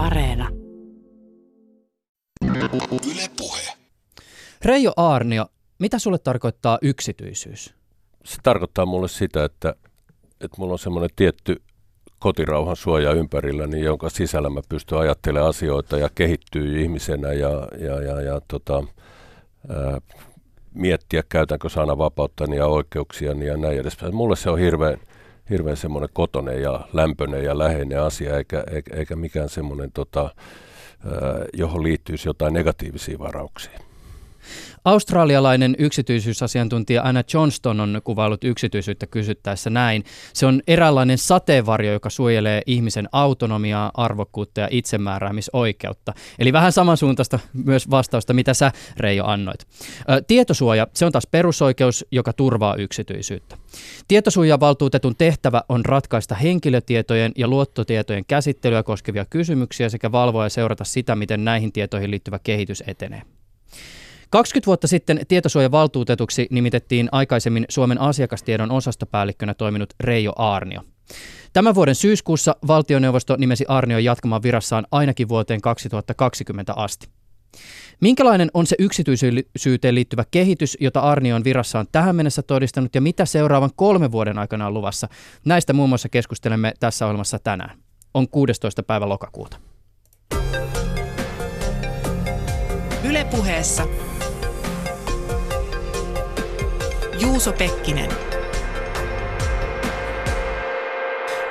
Areena. Yle Puhe. Reijo Aarnio, mitä sulle tarkoittaa yksityisyys? Se tarkoittaa mulle sitä, että, että mulla on semmoinen tietty kotirauhan suoja ympärilläni, jonka sisällä mä pystyn ajattelemaan asioita ja kehittyy ihmisenä ja, ja, ja, ja tota, ää, miettiä, käytänkö sananvapauttani ja oikeuksiani ja näin edespäin. Mulle se on hirveän, hirveän semmoinen kotonen ja lämpöinen ja läheinen asia, eikä, eikä, eikä mikään semmoinen, tota, johon liittyisi jotain negatiivisia varauksia. Australialainen yksityisyysasiantuntija Anna Johnston on kuvailut yksityisyyttä kysyttäessä näin. Se on eräänlainen sateenvarjo, joka suojelee ihmisen autonomiaa, arvokkuutta ja itsemääräämisoikeutta. Eli vähän samansuuntaista myös vastausta, mitä sä Reijo annoit. Tietosuoja, se on taas perusoikeus, joka turvaa yksityisyyttä. Tietosuojavaltuutetun tehtävä on ratkaista henkilötietojen ja luottotietojen käsittelyä koskevia kysymyksiä sekä valvoa ja seurata sitä, miten näihin tietoihin liittyvä kehitys etenee. 20 vuotta sitten tietosuojavaltuutetuksi nimitettiin aikaisemmin Suomen asiakastiedon osastopäällikkönä toiminut Reijo Aarnio. Tämän vuoden syyskuussa valtioneuvosto nimesi Arnio jatkamaan virassaan ainakin vuoteen 2020 asti. Minkälainen on se yksityisyyteen liittyvä kehitys, jota Arnio on virassaan tähän mennessä todistanut ja mitä seuraavan kolmen vuoden aikana on luvassa? Näistä muun muassa keskustelemme tässä ohjelmassa tänään. On 16. päivä lokakuuta. Ylepuheessa Juuso Pekkinen.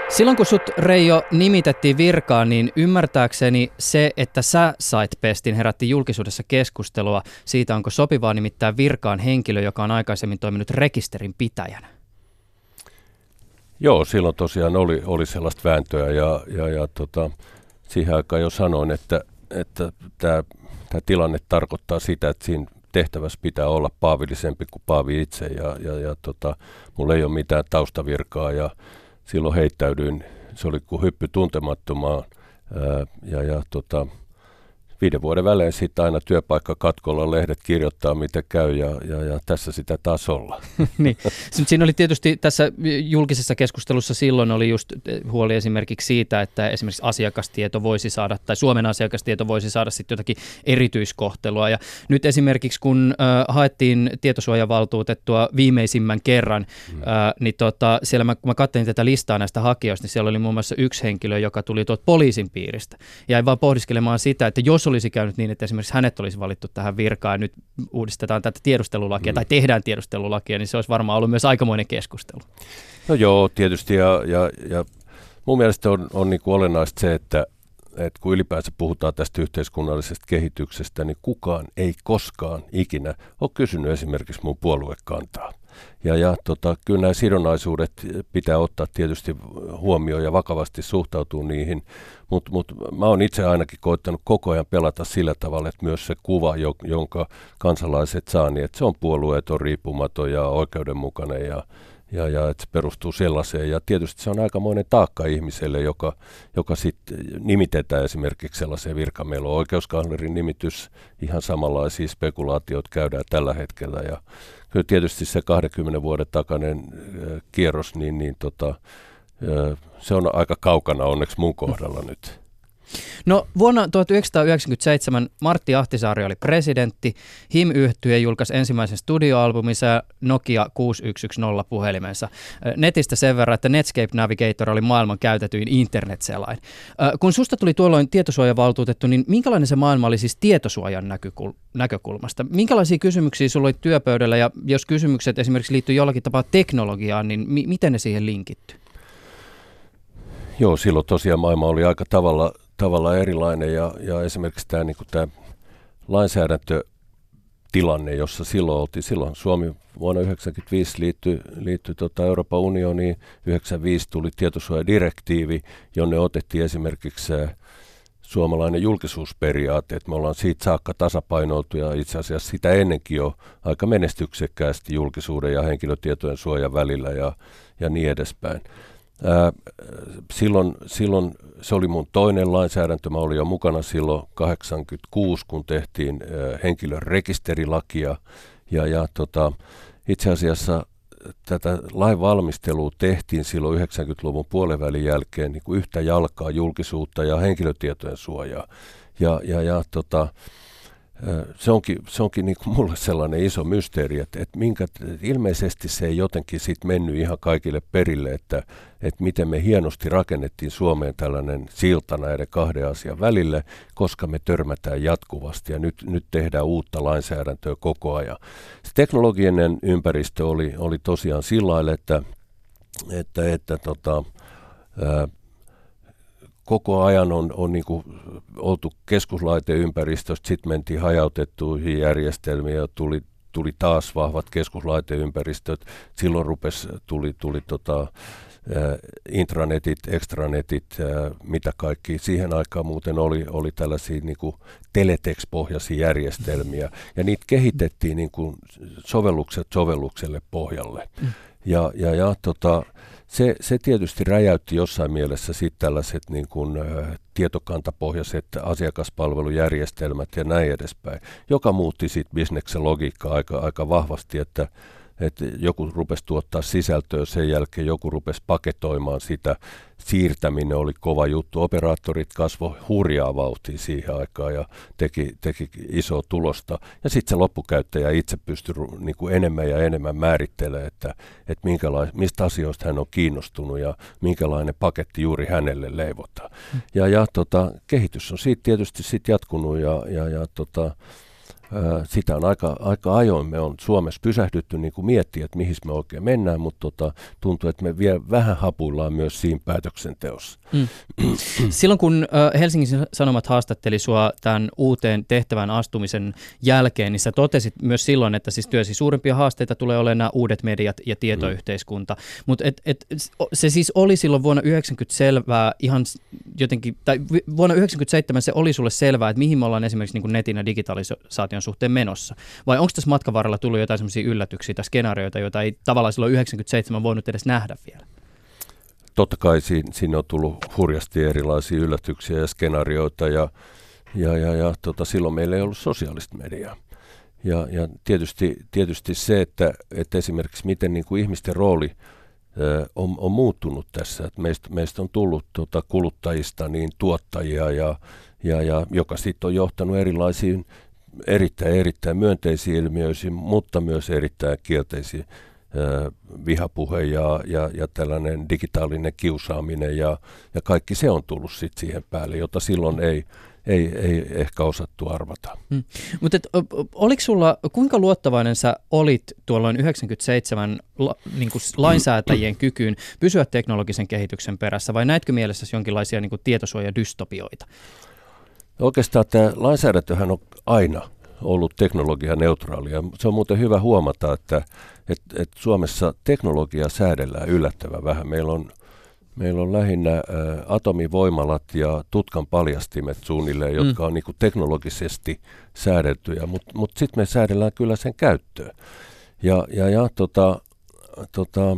Silloin kun sut Reijo nimitettiin virkaan, niin ymmärtääkseni se, että sä sait pestin, herätti julkisuudessa keskustelua siitä, onko sopivaa nimittää virkaan henkilö, joka on aikaisemmin toiminut rekisterin pitäjänä. Joo, silloin tosiaan oli, oli sellaista vääntöä ja, ja, ja tota, siihen aikaan jo sanoin, että, että tämä tilanne tarkoittaa sitä, että siinä tehtävässä pitää olla paavillisempi kuin Paavi itse ja, ja, ja tota, mulla ei ole mitään taustavirkaa ja silloin heittäydyin, se oli kuin hyppy tuntemattomaan ää, ja, ja tota, viiden vuoden välein sitten aina työpaikka katkolla lehdet kirjoittaa, miten käy ja, ja, ja tässä sitä taas ollaan. niin. Siinä oli tietysti tässä julkisessa keskustelussa silloin oli just huoli esimerkiksi siitä, että esimerkiksi asiakastieto voisi saada, tai Suomen asiakastieto voisi saada sitten jotakin erityiskohtelua. Ja nyt esimerkiksi kun äh, haettiin tietosuojavaltuutettua viimeisimmän kerran, hmm. äh, niin tota, siellä mä, kun mä katsoin tätä listaa näistä hakijoista, niin siellä oli muun muassa yksi henkilö, joka tuli tuolta poliisin piiristä. Jäin vaan pohdiskelemaan sitä, että jos olisi käynyt niin, että esimerkiksi hänet olisi valittu tähän virkaan ja nyt uudistetaan tätä tiedustelulakia mm. tai tehdään tiedustelulakia, niin se olisi varmaan ollut myös aikamoinen keskustelu. No joo, tietysti ja, ja, ja mun mielestä on, on niin kuin olennaista se, että, että kun ylipäänsä puhutaan tästä yhteiskunnallisesta kehityksestä, niin kukaan ei koskaan ikinä ole kysynyt esimerkiksi mun puoluekantaa. Ja, ja tota, kyllä nämä sidonnaisuudet pitää ottaa tietysti huomioon ja vakavasti suhtautua niihin, mutta mut, mä oon itse ainakin koittanut koko ajan pelata sillä tavalla, että myös se kuva, jonka kansalaiset saa, niin että se on puolueeton, riippumaton ja oikeudenmukainen ja, ja, ja että se perustuu sellaiseen. Ja tietysti se on aikamoinen taakka ihmiselle, joka, joka sitten nimitetään esimerkiksi sellaiseen virkaan. Meillä on oikeuskanslerin nimitys, ihan samanlaisia spekulaatiot käydään tällä hetkellä. Ja kyllä tietysti se 20 vuoden takainen kierros, niin, niin tota, se on aika kaukana onneksi mun kohdalla nyt. No vuonna 1997 Martti Ahtisaari oli presidentti, him yhtye julkaisi ensimmäisen studioalbuminsa Nokia 6110 puhelimensa. Netistä sen verran, että Netscape Navigator oli maailman käytetyin internetselain. Kun susta tuli tuolloin tietosuojavaltuutettu, niin minkälainen se maailma oli siis tietosuojan näkökul- näkökulmasta? Minkälaisia kysymyksiä sulla oli työpöydällä ja jos kysymykset esimerkiksi liittyy jollakin tapaa teknologiaan, niin mi- miten ne siihen linkitty? Joo, silloin tosiaan maailma oli aika tavalla tavalla erilainen ja, ja esimerkiksi tämä, niin tämä lainsäädäntötilanne, jossa silloin oltiin, silloin Suomi vuonna 1995 liittyi, liittyi tota Euroopan unioniin, 1995 tuli tietosuojadirektiivi, jonne otettiin esimerkiksi suomalainen julkisuusperiaate, että me ollaan siitä saakka tasapainoiltu ja itse asiassa sitä ennenkin jo aika menestyksekkäästi julkisuuden ja henkilötietojen suojan välillä ja, ja niin edespäin. Silloin, silloin se oli mun toinen lainsäädäntö. Mä olin jo mukana silloin 86, kun tehtiin ää, henkilön rekisterilakia. Ja, ja tota, itse asiassa tätä lain valmistelua tehtiin silloin 90-luvun puolivälin jälkeen niin kuin yhtä jalkaa julkisuutta ja henkilötietojen suojaa. Ja, ja, ja tota, se onkin, se onkin niin kuin mulle sellainen iso mysteeri, että, että, minkä, että ilmeisesti se ei jotenkin sit mennyt ihan kaikille perille, että, että miten me hienosti rakennettiin Suomeen tällainen silta näiden kahden asian välille, koska me törmätään jatkuvasti ja nyt, nyt tehdään uutta lainsäädäntöä koko ajan. Se teknologinen ympäristö oli, oli tosiaan sillä lailla, että, että, että tota, koko ajan on, on niin kuin oltu keskuslaiteympäristöstä, sitten mentiin hajautettuihin järjestelmiin ja tuli, tuli taas vahvat keskuslaiteympäristöt. Silloin rupes, tuli, tuli tota, intranetit, extranetit, mitä kaikki. Siihen aikaan muuten oli, oli tällaisia niin kuin teletex-pohjaisia järjestelmiä, ja niitä kehitettiin niin kuin sovellukset sovellukselle pohjalle. Mm. Ja, ja, ja tota, se, se tietysti räjäytti jossain mielessä sitten tällaiset niin kuin, tietokantapohjaiset asiakaspalvelujärjestelmät ja näin edespäin, joka muutti sitten bisneksen logiikkaa aika, aika vahvasti, että että joku rupesi tuottaa sisältöä, sen jälkeen joku rupesi paketoimaan sitä. Siirtäminen oli kova juttu. Operaattorit kasvoi hurjaa vauhtia siihen aikaan ja teki, teki isoa tulosta. Ja sitten se loppukäyttäjä itse pystyi niin kuin enemmän ja enemmän määrittelemään, että, että mistä asioista hän on kiinnostunut ja minkälainen paketti juuri hänelle leivotaan. Hmm. Ja, ja tota, kehitys on siitä tietysti sit jatkunut ja, ja, ja tota, sitä on aika, aika ajoin me on Suomessa pysähdytty niin kuin miettiä, että mihin me oikein mennään, mutta tota, tuntuu, että me vielä vähän hapuillaan myös siinä päätöksenteossa. Mm. Silloin kun Helsingin Sanomat haastatteli sinua tämän uuteen tehtävän astumisen jälkeen, niin sä totesit myös silloin, että siis työsi suurempia haasteita tulee olemaan nämä uudet mediat ja tietoyhteiskunta. Mm. Mutta et, et, se siis oli silloin vuonna 90 selvää ihan jotenkin, tai vuonna 97 se oli sulle selvää, että mihin me ollaan esimerkiksi niin kuin netin ja digitalisaation suhteen menossa. Vai onko tässä matkan varrella tullut jotain sellaisia yllätyksiä tai skenaarioita, joita ei tavallaan silloin 97 voinut edes nähdä vielä? totta kai siinä, siinä on tullut hurjasti erilaisia yllätyksiä ja skenaarioita ja, ja, ja, ja tota, silloin meillä ei ollut sosiaalista mediaa. Ja, ja tietysti, tietysti se, että, että esimerkiksi miten niin kuin ihmisten rooli on, on muuttunut tässä, että meistä, meistä on tullut tota, kuluttajista niin tuottajia, ja, ja, ja, joka sitten on johtanut erilaisiin erittäin, erittäin myönteisiin ilmiöihin, mutta myös erittäin kielteisiin vihapuhe ja, ja, ja tällainen digitaalinen kiusaaminen ja, ja kaikki se on tullut sitten siihen päälle, jota silloin ei, ei, ei ehkä osattu arvata. Hmm. Mutta oliko sulla, kuinka luottavainen sä olit tuolloin 97 la, niin kuin lainsäätäjien kykyyn pysyä teknologisen kehityksen perässä vai näetkö mielessäsi jonkinlaisia niin kuin tietosuojadystopioita? Oikeastaan tämä lainsäädäntöhän on aina ollut teknologianeutraalia. Se on muuten hyvä huomata, että, että, että Suomessa teknologia säädellään yllättävän vähän. Meillä on, meillä on lähinnä ä, atomivoimalat ja tutkan paljastimet suunnilleen, jotka mm. on niin kuin teknologisesti säädeltyjä, mutta mut, mut sitten me säädellään kyllä sen käyttöön. Ja, ja, ja tota, tota,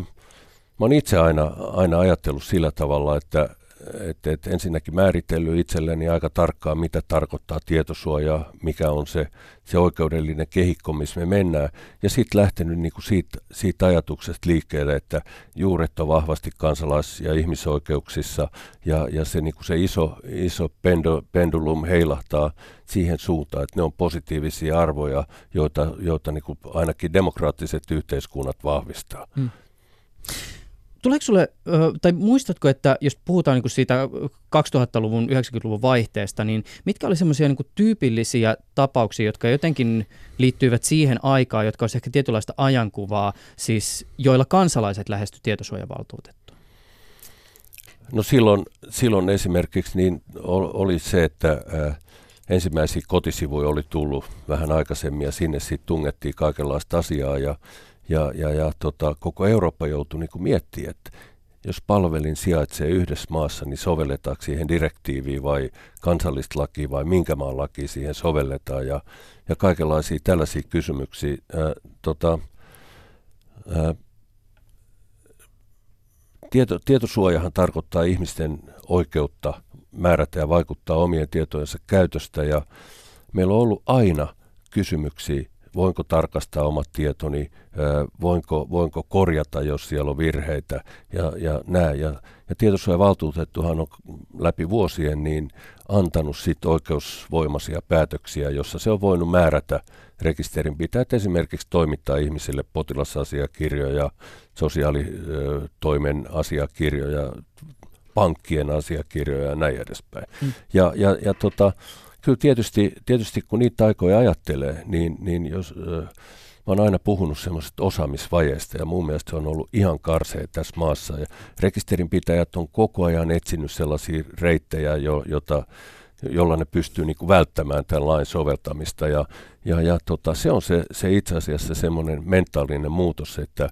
mä oon itse aina, aina ajatellut sillä tavalla, että, että, että ensinnäkin määritellyt itselleni aika tarkkaan, mitä tarkoittaa tietosuoja, mikä on se, se oikeudellinen kehikko, missä me mennään. Ja sitten lähtenyt niin kuin siitä, siitä ajatuksesta liikkeelle, että juuret on vahvasti kansalais- ja ihmisoikeuksissa, ja, ja se, niin kuin se iso, iso pendu, pendulum heilahtaa siihen suuntaan, että ne on positiivisia arvoja, joita, joita niin kuin ainakin demokraattiset yhteiskunnat vahvistaa. Hmm. Tuleeko sulle, tai muistatko, että jos puhutaan niin kuin siitä 2000-luvun, 90-luvun vaihteesta, niin mitkä oli semmoisia niin tyypillisiä tapauksia, jotka jotenkin liittyivät siihen aikaan, jotka olisivat ehkä tietynlaista ajankuvaa, siis joilla kansalaiset lähesty tietosuojavaltuutettua? No silloin, silloin esimerkiksi niin oli se, että ensimmäisiä kotisivuja oli tullut vähän aikaisemmin ja sinne sitten tungettiin kaikenlaista asiaa ja ja, ja, ja tota, koko Eurooppa joutui niin miettimään, että jos palvelin sijaitsee yhdessä maassa, niin sovelletaanko siihen direktiiviä vai kansallista lakia vai minkä maan laki siihen sovelletaan ja, ja kaikenlaisia tällaisia kysymyksiä. Ää, tota, ää, tieto, tietosuojahan tarkoittaa ihmisten oikeutta määrätä ja vaikuttaa omien tietojensa käytöstä ja meillä on ollut aina kysymyksiä voinko tarkastaa omat tietoni, voinko, voinko korjata, jos siellä on virheitä ja, ja näin. Ja, ja tietosuojavaltuutettuhan on läpi vuosien niin antanut sit oikeusvoimaisia päätöksiä, jossa se on voinut määrätä rekisterinpitäjät esimerkiksi toimittaa ihmisille potilasasiakirjoja, sosiaalitoimen asiakirjoja, pankkien asiakirjoja ja näin edespäin. Mm. Ja, ja, ja tota, kyllä tietysti, tietysti kun niitä aikoja ajattelee, niin, niin jos, äh, mä oon aina puhunut semmoisesta osaamisvajeesta ja mun mielestä se on ollut ihan karsea tässä maassa. Ja rekisterinpitäjät on koko ajan etsinyt sellaisia reittejä, jo, jota, jolla ne pystyy niin välttämään tämän lain soveltamista. Ja, ja, ja tota, se on se, se itse asiassa semmoinen mentaalinen muutos, että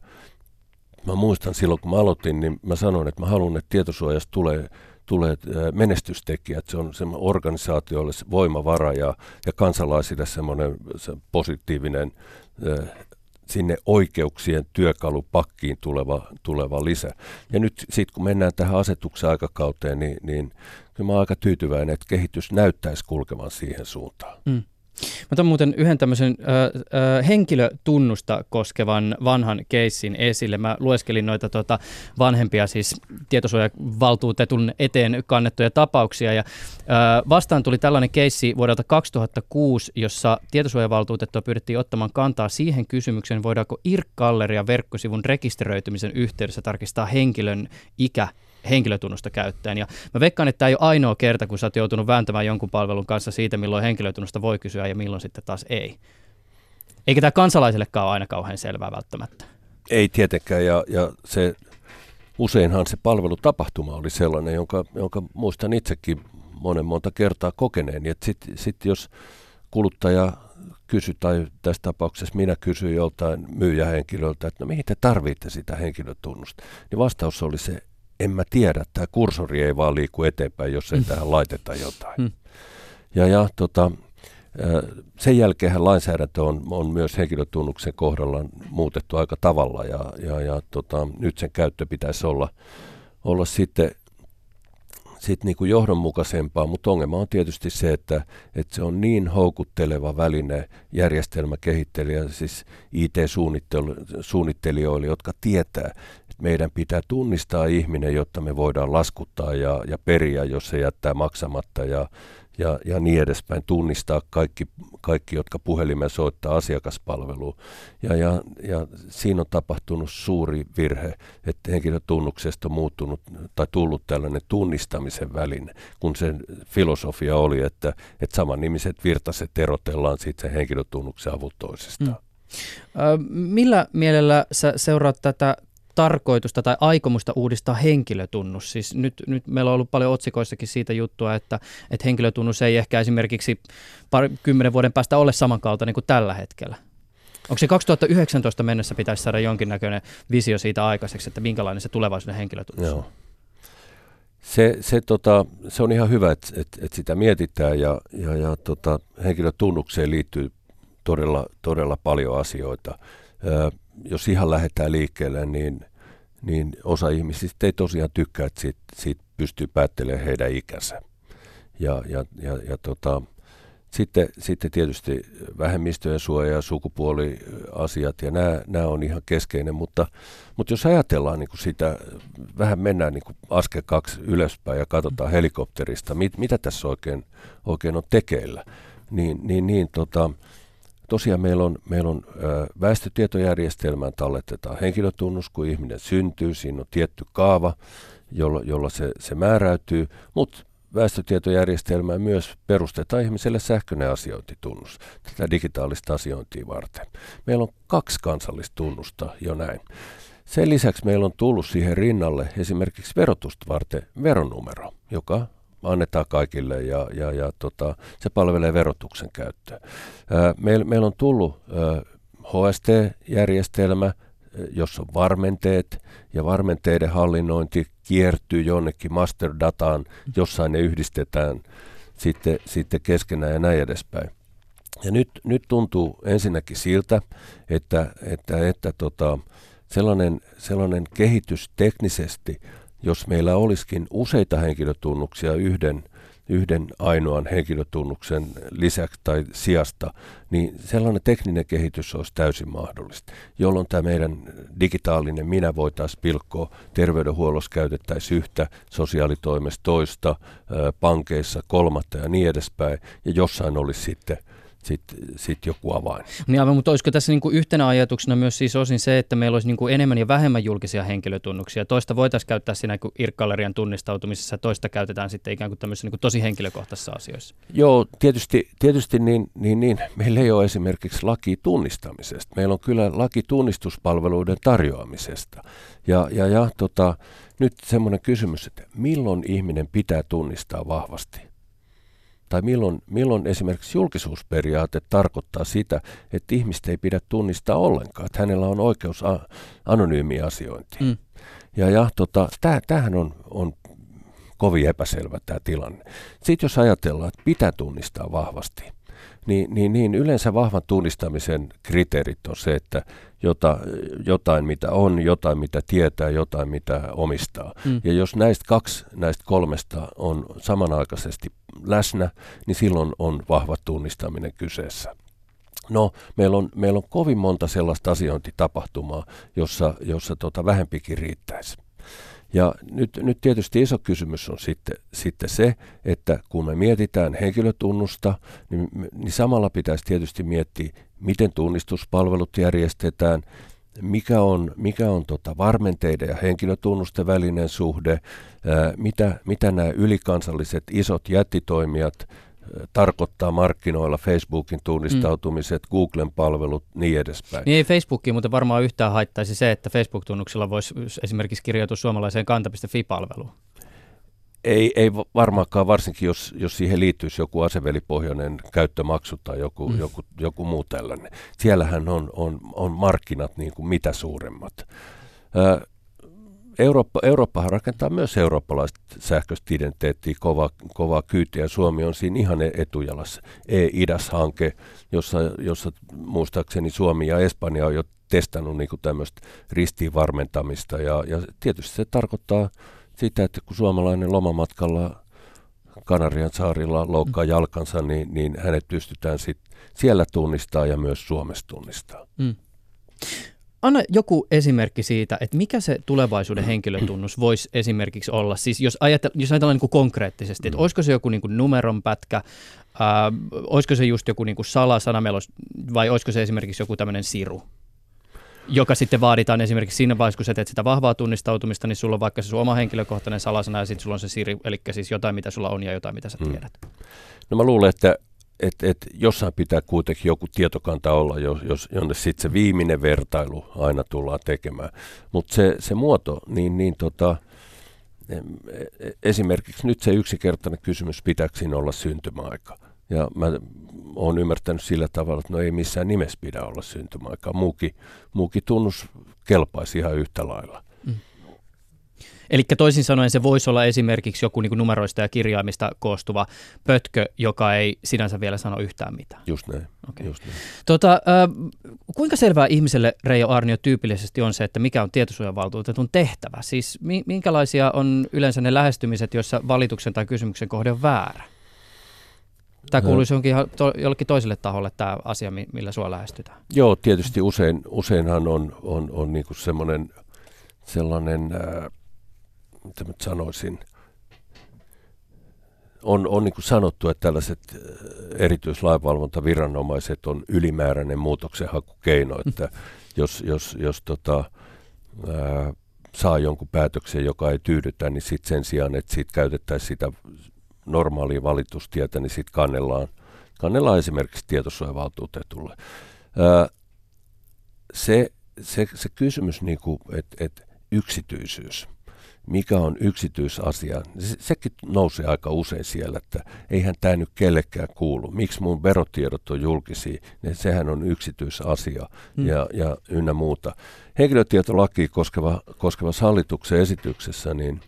mä muistan silloin, kun mä aloitin, niin mä sanoin, että mä haluan, että tietosuojasta tulee tulee menestystekijät. Se on semmoinen organisaatioille voimavara ja, ja kansalaisille semmoinen se positiivinen sinne oikeuksien työkalupakkiin tuleva, tuleva lisä. Ja nyt sitten kun mennään tähän asetuksen aikakauteen, niin, niin kyllä mä olen aika tyytyväinen, että kehitys näyttäisi kulkevan siihen suuntaan. Mm. Mä otan muuten yhden tämmöisen ö, ö, henkilötunnusta koskevan vanhan keissin esille. Mä lueskelin noita tota, vanhempia siis tietosuojavaltuutetun eteen kannettuja tapauksia ja ö, vastaan tuli tällainen keissi vuodelta 2006, jossa tietosuojavaltuutettua pyydettiin ottamaan kantaa siihen kysymykseen, voidaanko IRC-galleria verkkosivun rekisteröitymisen yhteydessä tarkistaa henkilön ikä henkilötunnusta käyttäen. Ja mä veikkaan, että tämä ei ole ainoa kerta, kun sä oot joutunut vääntämään jonkun palvelun kanssa siitä, milloin henkilötunnusta voi kysyä ja milloin sitten taas ei. Eikä tämä kansalaisillekaan ole aina kauhean selvää välttämättä. Ei tietenkään, ja, ja se, useinhan se palvelutapahtuma oli sellainen, jonka, jonka muistan itsekin monen monta kertaa kokeneen. Sitten sit jos kuluttaja kysy, tai tässä tapauksessa minä kysyin joltain myyjähenkilöltä, että no mihin te tarvitte sitä henkilötunnusta, niin vastaus oli se, en mä tiedä, tämä kursori ei vaan liiku eteenpäin, jos ei mm. tähän laiteta jotain. Mm. Ja, ja tota, sen jälkeen lainsäädäntö on, on myös henkilötunnuksen kohdalla muutettu aika tavalla ja, ja, ja tota, nyt sen käyttö pitäisi olla, olla sitten sit niinku johdonmukaisempaa, mutta ongelma on tietysti se, että, että se on niin houkutteleva väline järjestelmäkehittelijä, siis IT-suunnittelijoille, jotka tietää, meidän pitää tunnistaa ihminen, jotta me voidaan laskuttaa ja, ja periä, jos se jättää maksamatta ja, ja, ja niin edespäin, tunnistaa kaikki, kaikki jotka puhelimeen soittaa asiakaspalveluun. Ja, ja, ja siinä on tapahtunut suuri virhe, että henkilötunnuksesta on muuttunut tai tullut tällainen tunnistamisen väline, kun sen filosofia oli, että, että samannimiset virtaset erotellaan sitten sen henkilötunnuksen avut toisistaan. Mm. Millä mielellä sä seuraat tätä tarkoitusta tai aikomusta uudistaa henkilötunnus. Siis nyt, nyt meillä on ollut paljon otsikoissakin siitä juttua, että, että henkilötunnus ei ehkä esimerkiksi pari, kymmenen vuoden päästä ole samankaltainen kuin tällä hetkellä. Onko se 2019 mennessä pitäisi saada jonkinnäköinen visio siitä aikaiseksi, että minkälainen se tulevaisuuden henkilötunnus on? Se, se, tota, se on ihan hyvä, että et, et sitä mietitään ja, ja, ja tota, henkilötunnukseen liittyy todella, todella paljon asioita. Ö, jos ihan lähdetään liikkeelle, niin niin osa ihmisistä ei tosiaan tykkää, että siitä, siitä pystyy päättelemään heidän ikänsä. Ja, ja, ja, ja tota, sitten, sitten tietysti vähemmistöjen suoja ja sukupuoliasiat, ja nämä, nämä on ihan keskeinen, mutta, mutta jos ajatellaan niin kuin sitä, vähän mennään niin kuin askel kaksi ylöspäin ja katsotaan helikopterista, mit, mitä tässä oikein, oikein on tekeillä, niin, niin, niin tota, Tosiaan meillä on, meillä on ö, väestötietojärjestelmään talletetaan henkilötunnus, kun ihminen syntyy. Siinä on tietty kaava, jolla, jolla se, se määräytyy, mutta väestötietojärjestelmään myös perustetaan ihmiselle sähköinen asiointitunnus tätä digitaalista asiointia varten. Meillä on kaksi kansallista tunnusta jo näin. Sen lisäksi meillä on tullut siihen rinnalle esimerkiksi verotusta varten veronumero, joka annetaan kaikille ja, ja, ja tota, se palvelee verotuksen käyttöä. Meillä meil on tullut HST-järjestelmä, jossa on varmenteet ja varmenteiden hallinnointi kiertyy jonnekin masterdataan, jossain ne yhdistetään sitten, sitten keskenään ja näin edespäin. Ja nyt, nyt tuntuu ensinnäkin siltä, että, että, että tota, sellainen, sellainen kehitys teknisesti jos meillä olisikin useita henkilötunnuksia yhden, yhden ainoan henkilötunnuksen lisäksi tai sijasta, niin sellainen tekninen kehitys olisi täysin mahdollista, jolloin tämä meidän digitaalinen minä voitaisiin pilkkoa, terveydenhuollossa käytettäisiin yhtä, sosiaalitoimessa toista, pankeissa kolmatta ja niin edespäin, ja jossain olisi sitten sitten sit joku avain. Niin aivan, mutta olisiko tässä niin kuin yhtenä ajatuksena myös siis osin se, että meillä olisi niin kuin enemmän ja vähemmän julkisia henkilötunnuksia? Toista voitaisiin käyttää siinä irkkallerian tunnistautumisessa, toista käytetään sitten ikään kuin tämmöisissä niin kuin tosi henkilökohtaisissa asioissa. Joo, tietysti, tietysti niin, niin, niin, meillä ei ole esimerkiksi laki tunnistamisesta. Meillä on kyllä laki tunnistuspalveluiden tarjoamisesta. Ja, ja, ja tota, nyt semmoinen kysymys, että milloin ihminen pitää tunnistaa vahvasti? Tai milloin, milloin esimerkiksi julkisuusperiaate tarkoittaa sitä, että ihmistä ei pidä tunnistaa ollenkaan, että hänellä on oikeus a- anonyymiin asiointiin. Mm. Ja, ja tota, tämähän on, on kovin epäselvä tämä tilanne. Sitten jos ajatellaan, että pitää tunnistaa vahvasti, niin, niin, niin yleensä vahvan tunnistamisen kriteerit on se, että jota, jotain mitä on, jotain mitä tietää, jotain mitä omistaa. Mm. Ja jos näistä kaksi näistä kolmesta on samanaikaisesti läsnä, niin silloin on vahva tunnistaminen kyseessä. No, meillä on, meillä on kovin monta sellaista asiointitapahtumaa, jossa, jossa tota vähempikin riittäisi. Ja nyt, nyt tietysti iso kysymys on sitten, sitten se, että kun me mietitään henkilötunnusta, niin, niin samalla pitäisi tietysti miettiä, miten tunnistuspalvelut järjestetään, mikä on, mikä on tota varmenteiden ja henkilötunnusten välinen suhde, ää, mitä, mitä nämä ylikansalliset isot jättitoimijat tarkoittaa markkinoilla Facebookin tunnistautumiset, mm. Googlen palvelut, niin edespäin. Niin ei Facebookiin, mutta varmaan yhtään haittaisi se, että Facebook-tunnuksella voisi esimerkiksi kirjautua suomalaiseen kanta.fi-palveluun. Ei, ei varmaankaan, varsinkin jos, jos siihen liittyisi joku asevelipohjainen käyttömaksu tai joku, mm. joku, joku muu tällainen. Siellähän on, on, on markkinat niin kuin mitä suuremmat. Ö, Eurooppa, Eurooppahan rakentaa myös eurooppalaista sähköistä identiteettiä kova, kovaa kyytiä. Suomi on siinä ihan etujalassa. E-IDAS-hanke, jossa, jossa muistaakseni Suomi ja Espanja on jo testannut niin tämmöistä ristiinvarmentamista. Ja, ja tietysti se tarkoittaa sitä, että kun suomalainen lomamatkalla Kanarian saarilla loukkaa mm. jalkansa, niin, niin hänet pystytään sit siellä tunnistaa ja myös Suomessa tunnistaa. Mm. Anna joku esimerkki siitä, että mikä se tulevaisuuden henkilötunnus voisi esimerkiksi olla. Siis jos, ajatell, jos ajatellaan niin kuin konkreettisesti, että mm. olisiko se joku niin kuin numeron pätkä, ää, olisiko se just joku niin kuin salasana, vai olisiko se esimerkiksi joku tämmöinen siru? Joka sitten vaaditaan esimerkiksi siinä vaiheessa, kun sä teet sitä vahvaa tunnistautumista, niin sulla on vaikka se sun oma henkilökohtainen salasana ja sitten sulla on se Siri, eli siis jotain, mitä sulla on ja jotain, mitä sä mm. tiedät. Mm. No mä luulen, että et, et jossain pitää kuitenkin joku tietokanta olla, jos, jos, jonne sitten se viimeinen vertailu aina tullaan tekemään. Mutta se, se muoto, niin, niin tota, e, esimerkiksi nyt se yksinkertainen kysymys, pitääkö siinä olla syntymäaika. Ja mä oon ymmärtänyt sillä tavalla, että no ei missään nimessä pidä olla syntymäaikaa. Muukin, muukin tunnus kelpaisi ihan yhtä lailla. Eli toisin sanoen se voisi olla esimerkiksi joku niin numeroista ja kirjaimista koostuva pötkö, joka ei sinänsä vielä sano yhtään mitään. Just näin. Okay. Just näin. Tota, äh, kuinka selvää ihmiselle, Reijo Arnio, tyypillisesti on se, että mikä on tietosuojavaltuutetun tehtävä? Siis minkälaisia on yleensä ne lähestymiset, joissa valituksen tai kysymyksen kohde on väärä? Tai kuuluisi jonkin, to, jollekin toiselle taholle tämä asia, millä sua lähestytään? Joo, tietysti usein, useinhan on, on, on niinku semmoinen sellainen äh, mitä mä sanoisin, on, on niin sanottu, että tällaiset erityislainvalvontaviranomaiset on ylimääräinen muutoksenhakukeino, mm. että jos, jos, jos tota, ää, saa jonkun päätöksen, joka ei tyydytä, niin sitten sen sijaan, että sit käytettäisiin sitä normaalia valitustietä, niin sitten kannellaan, kannellaan esimerkiksi tietosuojavaltuutetulle. Se, se, se kysymys, niin että et yksityisyys – mikä on yksityisasia. Se, sekin nousee aika usein siellä, että eihän tämä nyt kellekään kuulu. Miksi mun verotiedot on julkisia? Ne, sehän on yksityisasia hmm. ja, ja ynnä muuta. Henkilötietolaki koskeva, koskevassa hallituksen esityksessä, niin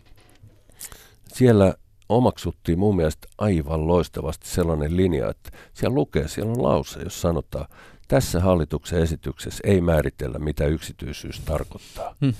siellä omaksuttiin mun mielestä aivan loistavasti sellainen linja, että siellä lukee, siellä on lause, jos sanotaan, tässä hallituksen esityksessä ei määritellä, mitä yksityisyys tarkoittaa. Hmm.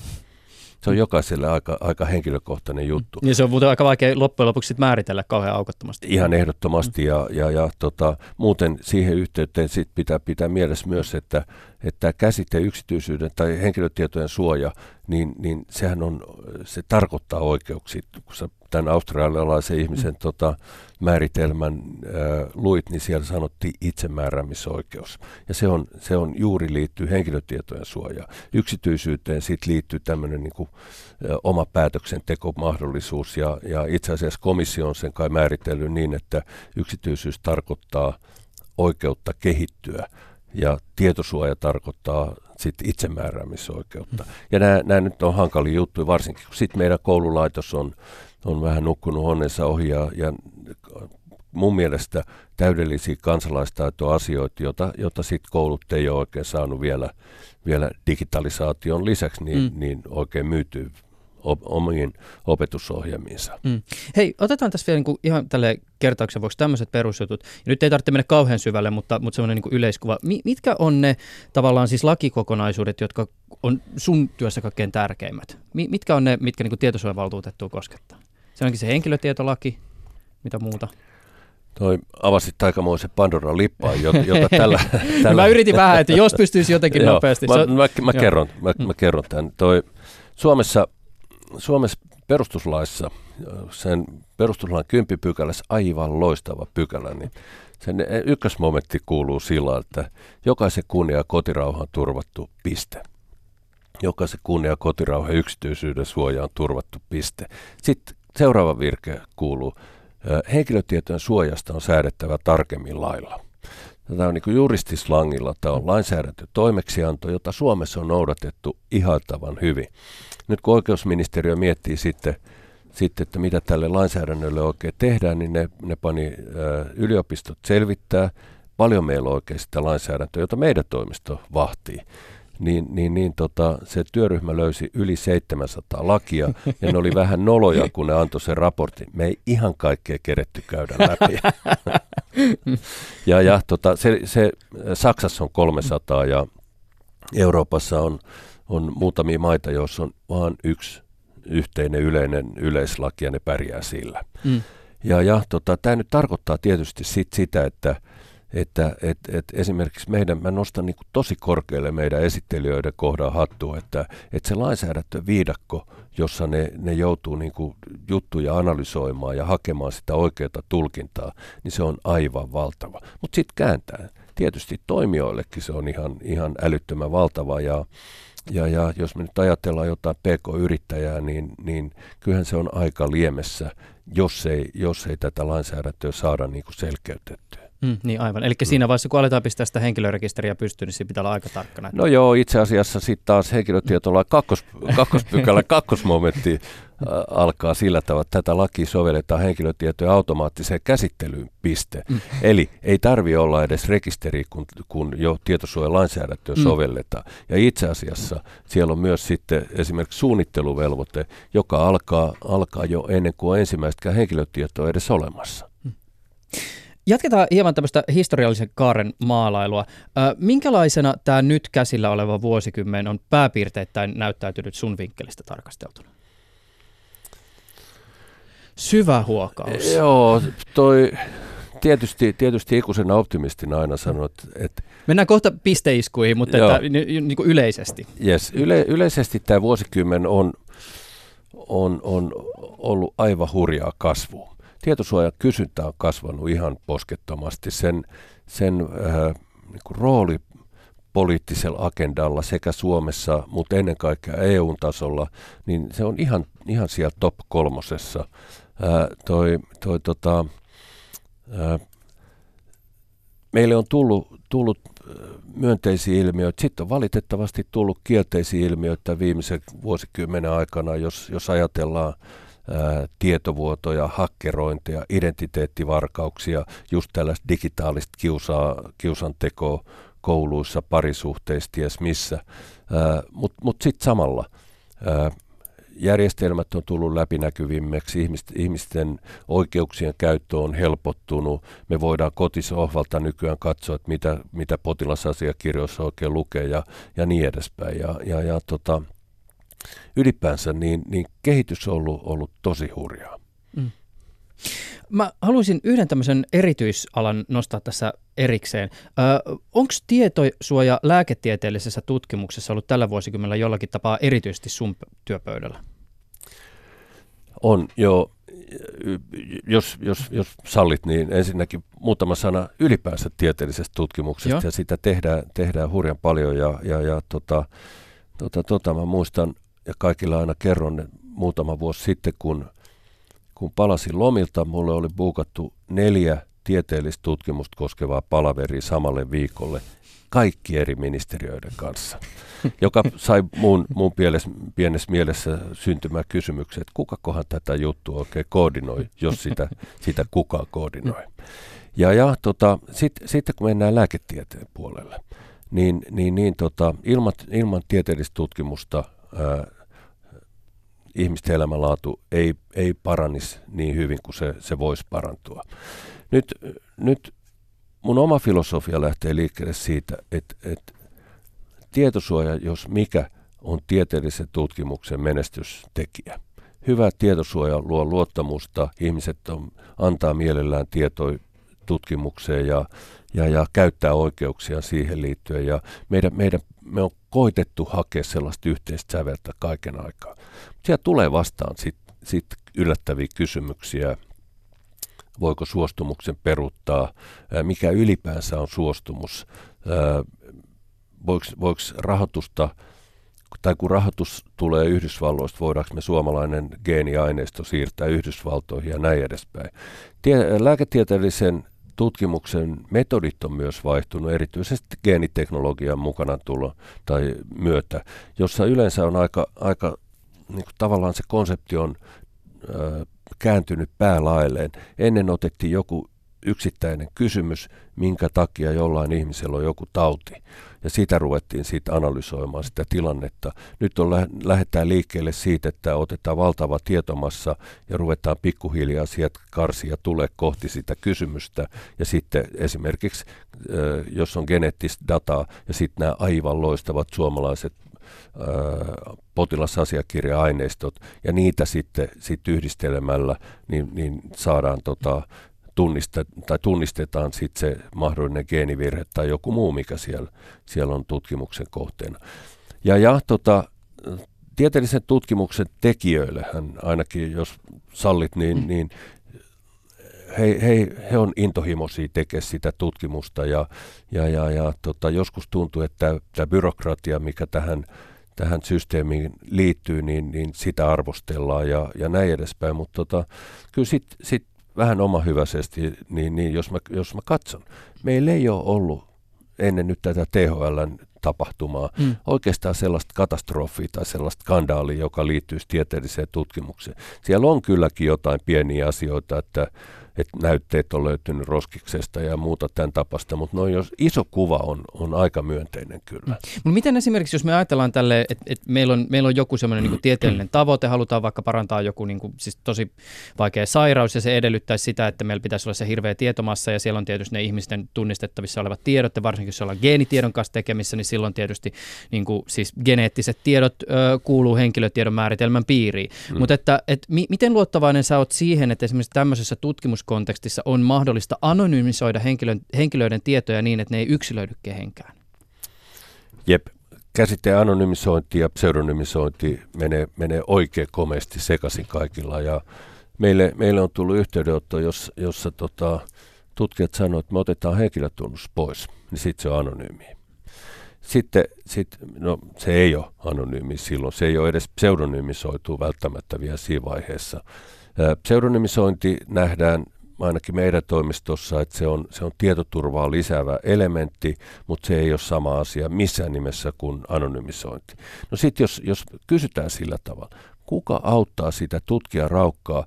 Se on jokaiselle aika, aika henkilökohtainen juttu. Niin se on muuten aika vaikea loppujen lopuksi sit määritellä kauhean aukottomasti. Ihan ehdottomasti ja, ja, ja tota, muuten siihen yhteyteen sit pitää pitää mielessä myös, että, että käsite yksityisyyden tai henkilötietojen suoja, niin, niin sehän on, se tarkoittaa oikeuksia. Kun sä tämän australialaisen ihmisen mm. tota, määritelmän äh, luit, niin siellä sanottiin itsemääräämisoikeus. Ja se on, se on juuri liittyy henkilötietojen suojaan. Yksityisyyteen sitten liittyy tämmöinen niin kuin, äh, oma päätöksentekomahdollisuus ja, ja itse asiassa komissio on sen kai määritellyt niin, että yksityisyys tarkoittaa oikeutta kehittyä ja tietosuoja tarkoittaa sitten itsemääräämisoikeutta. Ja nämä, nämä nyt on hankalia juttuja, varsinkin kun sitten meidän koululaitos on, on vähän nukkunut onnensa ohi ja, ja mun mielestä täydellisiä kansalaistaitoasioita, jota, jota sitten koulut ei ole oikein saanut vielä, vielä digitalisaation lisäksi niin, mm. niin oikein myytyy omiin opetusohjelmiinsa. Mm. Hei, otetaan tässä vielä niin kuin ihan tälle kertauksen vuoksi tämmöiset perusjutut. Ja nyt ei tarvitse mennä kauhean syvälle, mutta, mutta semmoinen niin yleiskuva. Mi, mitkä on ne tavallaan siis lakikokonaisuudet, jotka on sun työssä kaikkein tärkeimmät? Mi, mitkä on ne, mitkä niin tietosuojavaltuutettua koskettaa? Se onkin se henkilötietolaki, mitä muuta? Toi avasit aikamoisen Pandoran lippaan, jota, jota tällä, tällä... mä yritin vähän, että jos pystyisi jotenkin nopeasti. Mä, mä, mä, kerron, mä, mä kerron tämän. Toi, Suomessa Suomessa perustuslaissa, sen perustuslain kymppipykälässä aivan loistava pykälä, niin sen ykkösmomentti kuuluu sillä, että jokaisen kunnia kotirauhan turvattu piste. Jokaisen kunnia kotirauhan yksityisyyden suoja on turvattu piste. Sitten seuraava virke kuuluu, henkilötietojen suojasta on säädettävä tarkemmin lailla. Tämä on niin juristislangilla, tämä on lainsäädäntötoimeksianto, jota Suomessa on noudatettu ihailtavan hyvin nyt kun oikeusministeriö miettii sitten, sitten, että mitä tälle lainsäädännölle oikein tehdään, niin ne, ne pani ä, yliopistot selvittää, paljon meillä on oikein sitä lainsäädäntöä, jota meidän toimisto vahtii. Niin, niin, niin tota, se työryhmä löysi yli 700 lakia ja ne oli vähän noloja, kun ne antoi sen raportin. Me ei ihan kaikkea keretty käydä läpi. ja ja tota, se, se, Saksassa on 300 ja Euroopassa on on muutamia maita, joissa on vain yksi yhteinen yleinen yleislaki ja ne pärjää sillä. Mm. Ja, ja tota, tämä nyt tarkoittaa tietysti sit sitä, että, että et, et esimerkiksi meidän, mä nostan niin tosi korkealle meidän esittelijöiden kohdan hattua, että, että se lainsäädäntöviidakko, jossa ne, ne joutuu niin juttuja analysoimaan ja hakemaan sitä oikeaa tulkintaa, niin se on aivan valtava. Mutta sitten kääntää. Tietysti toimijoillekin se on ihan, ihan älyttömän valtava ja ja, ja jos me nyt ajatellaan jotain PK-yrittäjää, niin, niin kyllähän se on aika liemessä, jos ei, jos ei tätä lainsäädäntöä saada niin kuin selkeytettyä. Mm, niin aivan. Eli mm. siinä vaiheessa, kun aletaan pistää sitä henkilörekisteriä pystyyn, niin siinä pitää olla aika tarkkana. No joo, itse asiassa sitten taas henkilötietolain kakkos, kakkospykälä kakkosmomentti alkaa sillä tavalla, että tätä lakia sovelletaan henkilötietojen automaattiseen käsittelyyn, piste. Mm. Eli ei tarvi olla edes rekisteri, kun, kun jo tietosuojalainsäädäntöä mm. sovelletaan. Ja itse asiassa siellä on myös sitten esimerkiksi suunnitteluvelvoite, joka alkaa, alkaa jo ennen kuin on ensimmäistäkään henkilötietoa edes olemassa. Jatketaan hieman tämmöistä historiallisen kaaren maalailua. minkälaisena tämä nyt käsillä oleva vuosikymmen on pääpiirteittäin näyttäytynyt sun vinkkelistä tarkasteltuna? Syvä huokaus. Joo, toi tietysti, tietysti ikuisena optimistina aina sanoo, että... että Mennään kohta pisteiskuihin, mutta että, niin kuin yleisesti. Yes, yle, yleisesti tämä vuosikymmen on, on, on ollut aivan hurjaa kasvua. Tietosuojan kysyntä on kasvanut ihan poskettomasti. Sen, sen äh, niin kuin rooli poliittisella agendalla sekä Suomessa, mutta ennen kaikkea EU-tasolla, niin se on ihan, ihan siellä top kolmosessa ää, toi, toi, tota, ää, meille on tullut, tullut myönteisiä ilmiöitä. Sitten on valitettavasti tullut kielteisiä ilmiöitä viimeisen vuosikymmenen aikana, jos, jos ajatellaan tietovuotoja, hakkerointeja, identiteettivarkauksia, just tällaista digitaalista kiusaa, kiusantekoa kouluissa, parisuhteissa, ties missä. Mutta mut sitten samalla ää, järjestelmät on tullut läpinäkyvimmäksi, ihmisten oikeuksien käyttö on helpottunut, me voidaan kotisohvalta nykyään katsoa, että mitä, mitä potilasasiakirjoissa oikein lukee ja, ja niin edespäin. Ja, ja, ja tota, ylipäänsä, niin, niin kehitys on ollut, ollut tosi hurjaa. Mm. Mä haluaisin yhden tämmöisen erityisalan nostaa tässä erikseen. Onko tietosuoja lääketieteellisessä tutkimuksessa ollut tällä vuosikymmenellä jollakin tapaa erityisesti sun työpöydällä? On, joo. Jos, jos, jos sallit, niin ensinnäkin muutama sana ylipäänsä tieteellisestä tutkimuksesta, joo. ja sitä tehdään, tehdään hurjan paljon, ja, ja, ja tota, tota, tota, mä muistan, ja kaikilla aina kerron, muutama vuosi sitten, kun – kun palasin lomilta, mulle oli buukattu neljä tieteellistä tutkimusta koskevaa palaveria samalle viikolle kaikki eri ministeriöiden kanssa, joka sai mun, mun pienessä, pienessä mielessä syntymään kysymyksen, että kukakohan tätä juttua oikein koordinoi, jos sitä, sitä kukaan koordinoi. Ja, ja tota, sitten sit, kun mennään lääketieteen puolelle, niin, niin, niin tota, ilman, ilman tieteellistä tutkimusta ää, ihmisten elämänlaatu ei, ei paranisi niin hyvin kuin se, se voisi parantua. Nyt, nyt mun oma filosofia lähtee liikkeelle siitä, että, että tietosuoja, jos mikä, on tieteellisen tutkimuksen menestystekijä. Hyvä tietosuoja luo luottamusta, ihmiset on, antaa mielellään tietoja tutkimukseen ja, ja, ja käyttää oikeuksia siihen liittyen. Ja meidän, meidän, me on koitettu hakea sellaista yhteistä säveltä kaiken aikaa. Siellä tulee vastaan sitten sit yllättäviä kysymyksiä, voiko suostumuksen peruuttaa, mikä ylipäänsä on suostumus, voiko, voiko rahoitusta, tai kun rahoitus tulee Yhdysvalloista, voidaanko me suomalainen geeniaineisto siirtää Yhdysvaltoihin ja näin edespäin. Tie, lääketieteellisen tutkimuksen metodit on myös vaihtunut, erityisesti geeniteknologian mukana tulo tai myötä, jossa yleensä on aika, aika niin kuin tavallaan se konsepti on ö, kääntynyt päälailleen. Ennen otettiin joku yksittäinen kysymys, minkä takia jollain ihmisellä on joku tauti. Ja sitä ruvettiin siitä analysoimaan sitä tilannetta. Nyt on lä- lähdetään liikkeelle siitä, että otetaan valtava tietomassa ja ruvetaan pikkuhiljaa sieltä karsia tulee kohti sitä kysymystä. Ja sitten esimerkiksi, jos on geneettistä dataa ja sitten nämä aivan loistavat suomalaiset potilasasiakirja-aineistot ja niitä sitten sit yhdistelemällä niin, niin saadaan tota, tunniste, tai tunnistetaan sitten se mahdollinen geenivirhe tai joku muu, mikä siellä, siellä on tutkimuksen kohteena. Ja, ja tota, tieteellisen tutkimuksen tekijöillehän ainakin, jos sallit, niin, niin he, he, he on intohimoisia tekemään sitä tutkimusta ja, ja, ja, ja tota, joskus tuntuu, että tämä byrokratia, mikä tähän, tähän systeemiin liittyy, niin, niin sitä arvostellaan ja, ja näin edespäin, mutta tota, kyllä sitten sit vähän omahyväisesti, niin, niin jos, mä, jos mä katson, meillä ei ole ollut ennen nyt tätä THLn tapahtumaa, mm. oikeastaan sellaista katastrofia tai sellaista skandaalia, joka liittyisi tieteelliseen tutkimukseen. Siellä on kylläkin jotain pieniä asioita, että että näytteet on löytynyt roskiksesta ja muuta tämän tapasta, mutta noin jos iso kuva on, on aika myönteinen kyllä. Mm. Mutta miten esimerkiksi, jos me ajatellaan tälle, että, että meillä, on, meillä on joku semmoinen niin tieteellinen tavoite, halutaan vaikka parantaa joku niin kuin, siis tosi vaikea sairaus ja se edellyttäisi sitä, että meillä pitäisi olla se hirveä tietomassa ja siellä on tietysti ne ihmisten tunnistettavissa olevat tiedot ja varsinkin jos ollaan geenitiedon kanssa tekemissä, niin silloin tietysti niin kuin, siis geneettiset tiedot ö, kuuluu henkilötiedon määritelmän piiriin. Mm. Mutta että, että mi, miten luottavainen sä oot siihen, että esimerkiksi tämmöisessä tutkimus tutkimuskontekstissa on mahdollista anonymisoida henkilön, henkilöiden tietoja niin, että ne ei yksilöidy kehenkään. Jep. Käsitteen anonymisointi ja pseudonymisointi menee, menee oikein komeasti sekaisin kaikilla. Ja meille, meille on tullut yhteydenotto, jos, jossa tota, tutkijat sanoivat, että me otetaan henkilötunnus pois, niin sitten se on anonyymi. Sitten, sit, no, se ei ole anonyymi silloin, se ei ole edes pseudonymisoitu välttämättä vielä siinä vaiheessa. Pseudonymisointi nähdään ainakin meidän toimistossa, että se on, se on tietoturvaa lisäävä elementti, mutta se ei ole sama asia missään nimessä kuin anonymisointi. No sitten jos, jos kysytään sillä tavalla, kuka auttaa sitä tutkija raukkaa,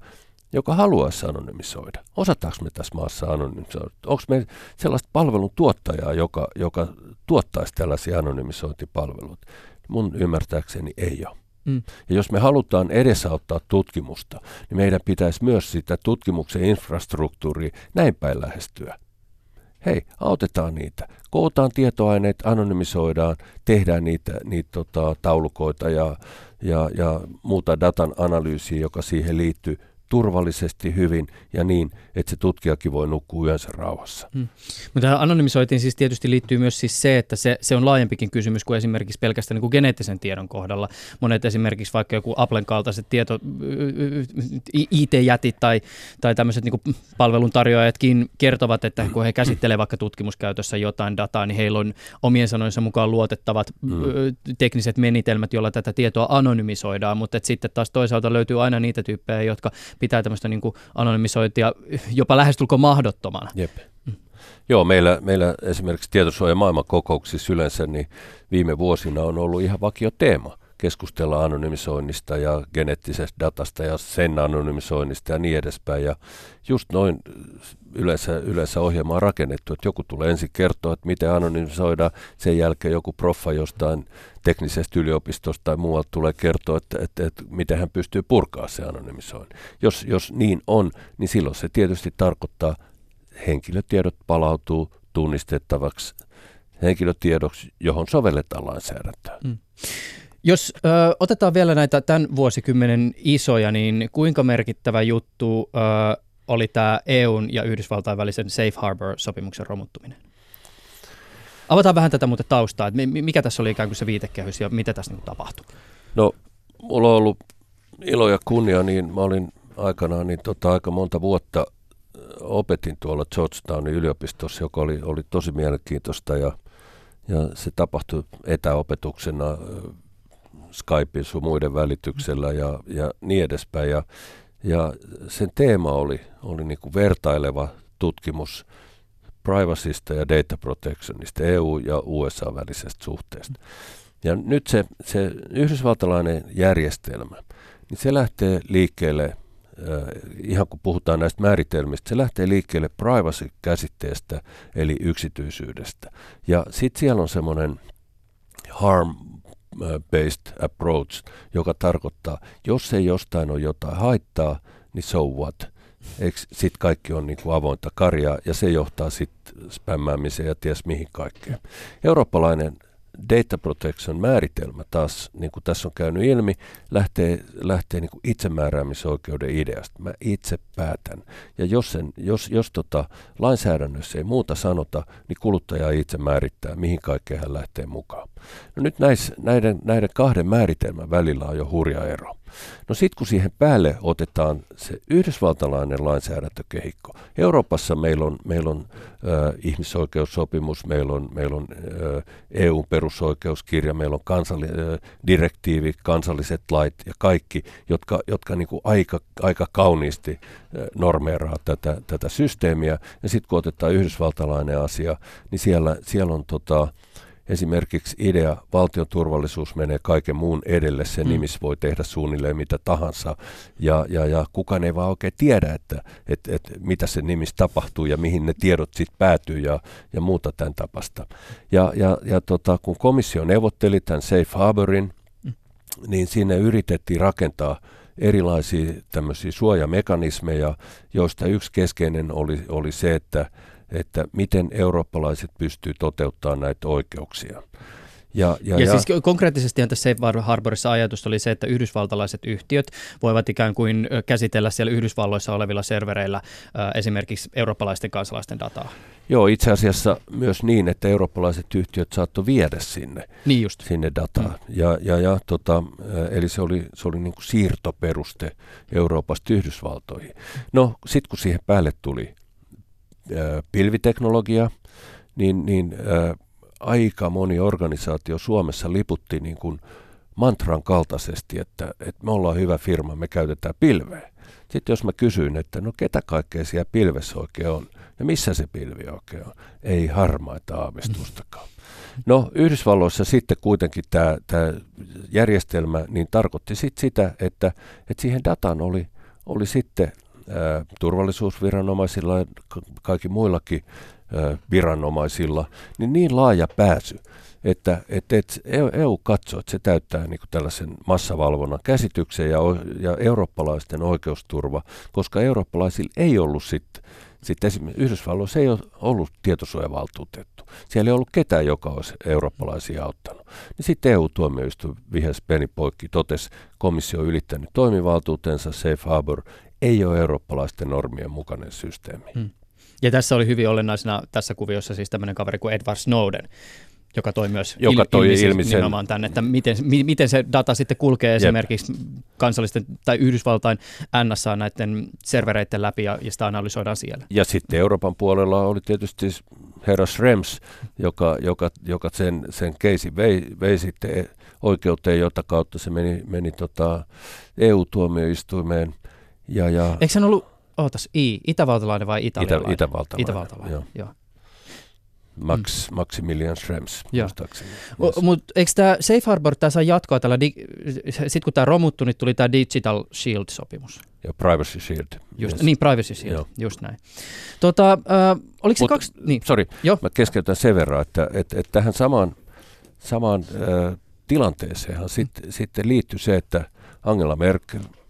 joka haluaisi anonymisoida? Osataanko me tässä maassa anonymisoida? Onko me sellaista palvelun tuottajaa, joka, joka tuottaisi tällaisia anonymisointipalveluita? Mun ymmärtääkseni ei ole. Mm. Ja jos me halutaan edesauttaa tutkimusta, niin meidän pitäisi myös sitä tutkimuksen infrastruktuuria näin päin lähestyä. hei, autetaan niitä. Kootaan tietoaineet, anonymisoidaan, tehdään niitä, niitä tota, taulukoita ja, ja, ja muuta datan analyysiä, joka siihen liittyy turvallisesti hyvin ja niin, että se tutkijakin voi nukkua yönsä rauhassa. Hmm. Mutta tähän anonymisoitiin siis tietysti liittyy myös siis se, että se, se on laajempikin kysymys kuin esimerkiksi pelkästään niin kuin geneettisen tiedon kohdalla. Monet esimerkiksi vaikka joku Applen kaltaiset tieto, IT-jätit tai, tai tämmöiset niin palveluntarjoajatkin kertovat, että kun he käsittelevät vaikka tutkimuskäytössä jotain dataa, niin heillä on omien sanojensa mukaan luotettavat hmm. tekniset menitelmät, joilla tätä tietoa anonymisoidaan, mutta sitten taas toisaalta löytyy aina niitä tyyppejä, jotka pitää tämmöistä niin anonymisointia jopa lähestulkoon mahdottomana. Jep. Joo, meillä, meillä esimerkiksi tietosuoja maailmankokouksissa yleensä niin viime vuosina on ollut ihan vakio teema keskustella anonymisoinnista ja geneettisestä datasta ja sen anonymisoinnista ja niin edespäin. Ja just noin yleensä, yleensä ohjelma on rakennettu, että joku tulee ensin kertoa, että miten anonymisoidaan, sen jälkeen joku proffa jostain teknisestä yliopistosta tai muualta tulee kertoa, että, että, että miten hän pystyy purkaa se anonymisoinnin. Jos, jos niin on, niin silloin se tietysti tarkoittaa, henkilötiedot palautuu tunnistettavaksi henkilötiedoksi, johon sovelletaan lainsäädäntöä. Hmm. Jos ö, otetaan vielä näitä tämän vuosikymmenen isoja, niin kuinka merkittävä juttu ö, oli tämä EUn ja Yhdysvaltain välisen Safe Harbor-sopimuksen romuttuminen? Avataan vähän tätä muuten taustaa, että mikä tässä oli ikään kuin se viitekehys ja mitä tässä niin tapahtui? No, mulla on ollut ilo ja kunnia, niin mä olin aikanaan niin tota, aika monta vuotta opetin tuolla Georgetownin yliopistossa, joka oli, oli tosi mielenkiintoista ja, ja se tapahtui etäopetuksena Skypein sun muiden välityksellä ja, ja niin edespäin. Ja, ja sen teema oli, oli niin kuin vertaileva tutkimus privacysta ja data protectionista, EU- ja USA-välisestä suhteesta. Ja nyt se, se yhdysvaltalainen järjestelmä, niin se lähtee liikkeelle, äh, ihan kun puhutaan näistä määritelmistä, se lähtee liikkeelle privacy-käsitteestä, eli yksityisyydestä. Ja sitten siellä on semmoinen harm based approach, joka tarkoittaa, jos ei jostain ole jotain haittaa, niin so what? Sitten kaikki on niin kuin avointa karjaa ja se johtaa sitten spämmäämiseen ja ties mihin kaikkeen. Eurooppalainen data protection määritelmä taas, niin kuin tässä on käynyt ilmi, lähtee, lähtee niin kuin itsemääräämisoikeuden ideasta. Mä itse päätän. Ja jos, sen, jos, jos tota, lainsäädännössä ei muuta sanota, niin kuluttaja itse määrittää, mihin kaikkeen hän lähtee mukaan. No nyt näis, näiden, näiden kahden määritelmän välillä on jo hurja ero. No sitten kun siihen päälle otetaan se yhdysvaltalainen lainsäädäntökehikko. Euroopassa meillä on, meillä on äh, ihmisoikeussopimus, meillä on, meillä on äh, EU-perusoikeuskirja, meillä on kansalli, äh, direktiivi, kansalliset lait ja kaikki, jotka, jotka niin kuin aika, aika kauniisti normeeraa tätä, tätä systeemiä. Ja sitten kun otetaan yhdysvaltalainen asia, niin siellä, siellä on tota, esimerkiksi idea, valtion turvallisuus menee kaiken muun edelle, sen mm. nimissä voi tehdä suunnilleen mitä tahansa, ja, ja, ja kukaan ei vaan oikein tiedä, että et, et, mitä se nimissä tapahtuu ja mihin ne tiedot sitten päätyy ja, ja muuta tämän tapasta. Ja, ja, ja tota, kun komissio neuvotteli tämän Safe Harborin, mm. niin sinne yritettiin rakentaa erilaisia tämmöisiä suojamekanismeja, joista yksi keskeinen oli, oli se, että että miten eurooppalaiset pystyy toteuttamaan näitä oikeuksia. Ja, ja, ja, ja siis konkreettisesti tässä Safe Harborissa ajatus oli se, että yhdysvaltalaiset yhtiöt voivat ikään kuin käsitellä siellä Yhdysvalloissa olevilla servereillä äh, esimerkiksi eurooppalaisten kansalaisten dataa. Joo, itse asiassa myös niin, että eurooppalaiset yhtiöt saattoi viedä sinne, niin just. sinne dataa. Mm. Ja, ja, ja, tota, eli se oli, se oli niin kuin siirtoperuste Euroopasta Yhdysvaltoihin. No, sitten kun siihen päälle tuli pilviteknologia, niin, niin ää, aika moni organisaatio Suomessa liputti niin kuin mantran kaltaisesti, että, että me ollaan hyvä firma, me käytetään pilveä. Sitten jos mä kysyin, että no ketä kaikkea siellä pilvessä oikein on, ja missä se pilvi oikein on, ei harmaita aavistustakaan. No Yhdysvalloissa sitten kuitenkin tämä, tämä järjestelmä niin tarkoitti sit sitä, että, että siihen dataan oli, oli sitten ää, turvallisuusviranomaisilla ja kaikki muillakin ää, viranomaisilla, niin niin laaja pääsy, että, että, että EU e katsoo, että se täyttää niin tällaisen massavalvonnan käsityksen ja, ja eurooppalaisten oikeusturva, koska eurooppalaisilla ei ollut sitten Sitten esimerkiksi Yhdysvalloissa ei ole ollut tietosuojavaltuutettu. Siellä ei ollut ketään, joka olisi eurooppalaisia auttanut. Niin sitten EU-tuomioistuin vihäs peni poikki, totesi, komissio on ylittänyt toimivaltuutensa, Safe Harbor ei ole eurooppalaisten normien mukainen systeemi. Hmm. Ja tässä oli hyvin olennaisena tässä kuviossa siis tämmöinen kaveri kuin Edward Snowden, joka toi myös joka il- toi ilmi sen, nimenomaan tänne, että miten, mi, miten se data sitten kulkee Jep. esimerkiksi kansallisten tai Yhdysvaltain NSA näiden servereiden läpi ja, ja sitä analysoidaan siellä. Ja sitten Euroopan puolella oli tietysti herra Schrems, joka, joka, joka sen, sen keisi vei, vei sitten oikeuteen, jota kautta se meni, meni tota EU-tuomioistuimeen. Ja, ja Eikö se ollut, ootas, I, itävaltalainen vai italialainen? Itä, itävaltalainen. Itävaltalainen, joo. joo. Max, mm. Maximilian Schrems. Mutta eikö tämä Safe Harbor, tämä saa jatkoa tällä, di- sitten kun tämä romuttu, niin tuli tämä Digital Shield-sopimus. Ja Privacy Shield. Just, yes. Niin, Privacy Shield, Joo. just näin. Tota, äh, oliko se Mut, kaksi... Niin. Sorry, Joo. mä keskeytän sen verran, että, että, että tähän samaan, samaan äh, tilanteeseenhan sitten sit liittyy se, että Angela Merkel –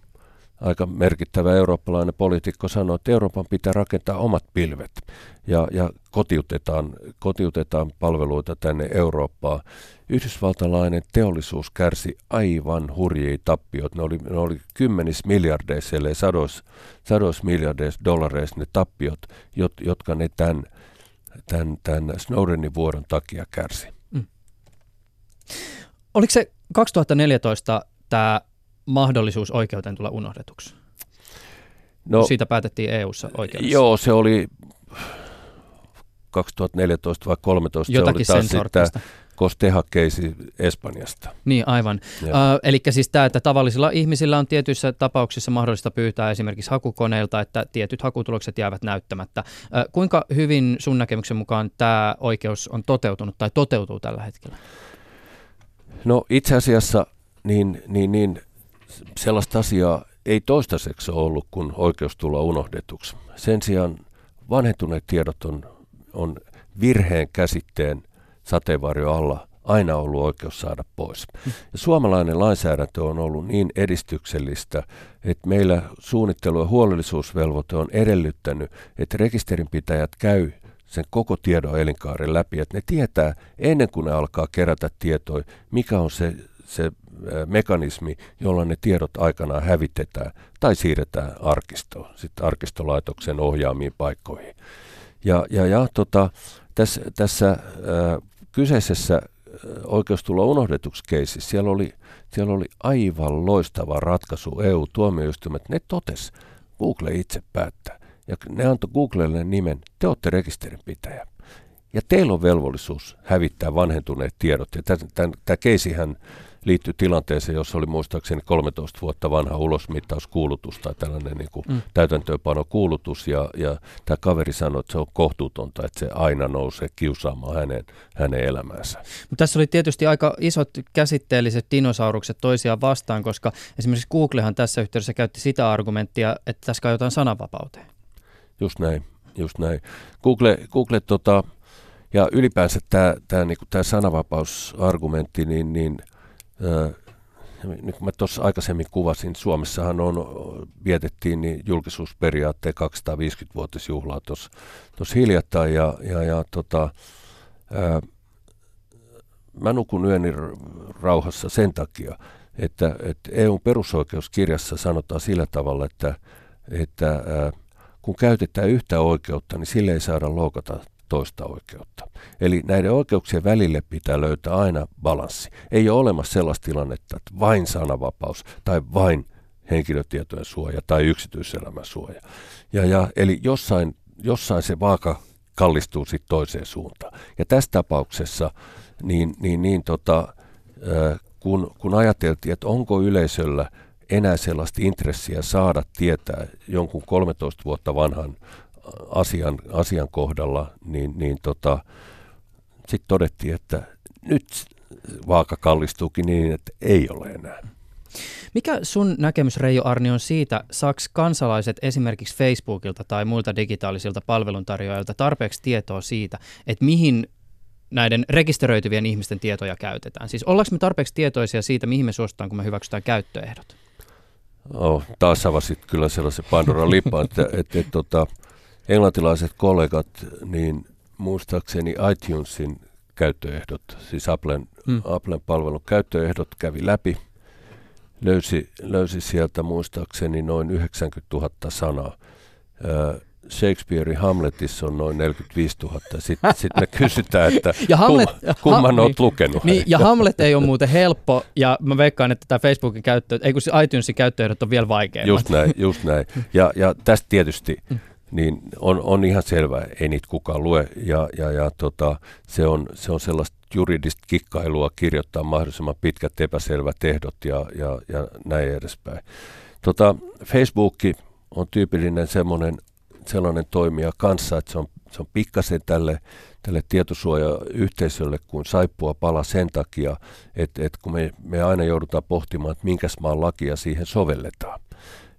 aika merkittävä eurooppalainen poliitikko sanoi, että Euroopan pitää rakentaa omat pilvet ja, ja kotiutetaan, kotiutetaan palveluita tänne Eurooppaan. Yhdysvaltalainen teollisuus kärsi aivan hurjia tappiot. Ne oli, ne oli kymmenis miljardeissa, ellei sadois, sadois miljardeissa dollareissa ne tappiot, jot, jotka ne tämän, tämän, tämän Snowdenin vuoron takia kärsi. Mm. Oliko se 2014 tämä mahdollisuus oikeuteen tulla unohdetuksi? No, Siitä päätettiin EU-ssa oikeudessa. Joo, se oli 2014 vai 2013 Jotakin se oli taas Kosteha-keisi Espanjasta. Niin, aivan. Uh, eli siis tämä, että tavallisilla ihmisillä on tietyissä tapauksissa mahdollista pyytää esimerkiksi hakukoneilta, että tietyt hakutulokset jäävät näyttämättä. Uh, kuinka hyvin sun näkemyksen mukaan tämä oikeus on toteutunut tai toteutuu tällä hetkellä? No itse asiassa niin, niin, niin sellaista asiaa ei toistaiseksi ole ollut, kun oikeus tulla unohdetuksi. Sen sijaan vanhentuneet tiedot on, on virheen käsitteen sateenvarjo alla aina ollut oikeus saada pois. Ja suomalainen lainsäädäntö on ollut niin edistyksellistä, että meillä suunnittelu- ja huolellisuusvelvoite on edellyttänyt, että rekisterinpitäjät käy sen koko tiedon elinkaaren läpi, että ne tietää ennen kuin ne alkaa kerätä tietoja, mikä on se, se mekanismi, jolla ne tiedot aikanaan hävitetään tai siirretään arkistoon, sitten arkistolaitoksen ohjaamiin paikkoihin. Ja, ja, ja tota, tässä, tässä äh, kyseisessä oikeustulo unohdetuksi keisissä, siellä oli, siellä oli aivan loistava ratkaisu EU-tuomioistuimet. Ne totes, Google itse päättää. Ja ne antoi Googlelle nimen, te olette rekisterinpitäjä. Ja teillä on velvollisuus hävittää vanhentuneet tiedot. Ja tämä keisihän liittyi tilanteeseen, jossa oli muistaakseni 13 vuotta vanha ulosmittauskuulutus tai tällainen niin kuin mm. täytäntöönpanokuulutus. Ja, ja tämä kaveri sanoi, että se on kohtuutonta, että se aina nousee kiusaamaan hänen, hänen elämäänsä. Mutta tässä oli tietysti aika isot käsitteelliset dinosaurukset toisiaan vastaan, koska esimerkiksi Googlehan tässä yhteydessä käytti sitä argumenttia, että tässä jotain sananvapauteen. Just näin, just näin. Google, Google tota, ja ylipäänsä tämä, tämä, niin tämä sananvapausargumentti, niin, niin – niin kuin mä tuossa aikaisemmin kuvasin, Suomessahan on, vietettiin niin julkisuusperiaatteen 250-vuotisjuhlaa tuossa hiljattain ja, ja, ja tota, ää, mä nukun yöni rauhassa sen takia, että, että EUn perusoikeuskirjassa sanotaan sillä tavalla, että, että ää, kun käytetään yhtä oikeutta, niin sille ei saada loukata toista oikeutta. Eli näiden oikeuksien välille pitää löytää aina balanssi. Ei ole olemassa sellaista tilannetta, että vain sananvapaus tai vain henkilötietojen suoja tai yksityiselämän suoja. Ja, ja, eli jossain, jossain se vaaka kallistuu sitten toiseen suuntaan. Ja tässä tapauksessa niin, niin, niin tota, kun, kun ajateltiin, että onko yleisöllä enää sellaista intressiä saada tietää jonkun 13 vuotta vanhan asian, asian kohdalla, niin, niin tota, sitten todettiin, että nyt vaaka kallistuukin niin, että ei ole enää. Mikä sun näkemys, Reijo Arni, on siitä, saaks kansalaiset esimerkiksi Facebookilta tai muilta digitaalisilta palveluntarjoajilta tarpeeksi tietoa siitä, että mihin näiden rekisteröityvien ihmisten tietoja käytetään? Siis ollaanko me tarpeeksi tietoisia siitä, mihin me suostutaan, kun me hyväksytään käyttöehdot? Oh, taas avasit kyllä sellaisen Pandoran lippaan, että, että, että, että tota, englantilaiset kollegat, niin muistaakseni iTunesin käyttöehdot, siis Applen, mm. Applen palvelun käyttöehdot kävi läpi, löysi, löysi sieltä muistaakseni noin 90 000 sanaa. Shakespearein Hamletissa on noin 45 000. Sitten sit me kysytään, että ja Hamlet, kumman, kumman ha, olet niin, lukenut. Niin, ja Hamlet ei ole muuten helppo, ja mä veikkaan, että tämä Facebookin käyttö, ei kun se iTunesin käyttöehdot on vielä vaikeammat. Just näin, just näin. Ja, ja tästä tietysti mm. Niin on, on ihan selvä, ei niitä kukaan lue, ja, ja, ja tota, se, on, se on sellaista juridista kikkailua kirjoittaa mahdollisimman pitkät epäselvät ehdot ja, ja, ja näin edespäin. Tota, Facebook on tyypillinen semmoinen sellainen toimija kanssa, että se on, se on pikkasen tälle, tälle tietosuojayhteisölle kuin saippua pala sen takia, että, että kun me, me aina joudutaan pohtimaan, että minkäs maan lakia siihen sovelletaan.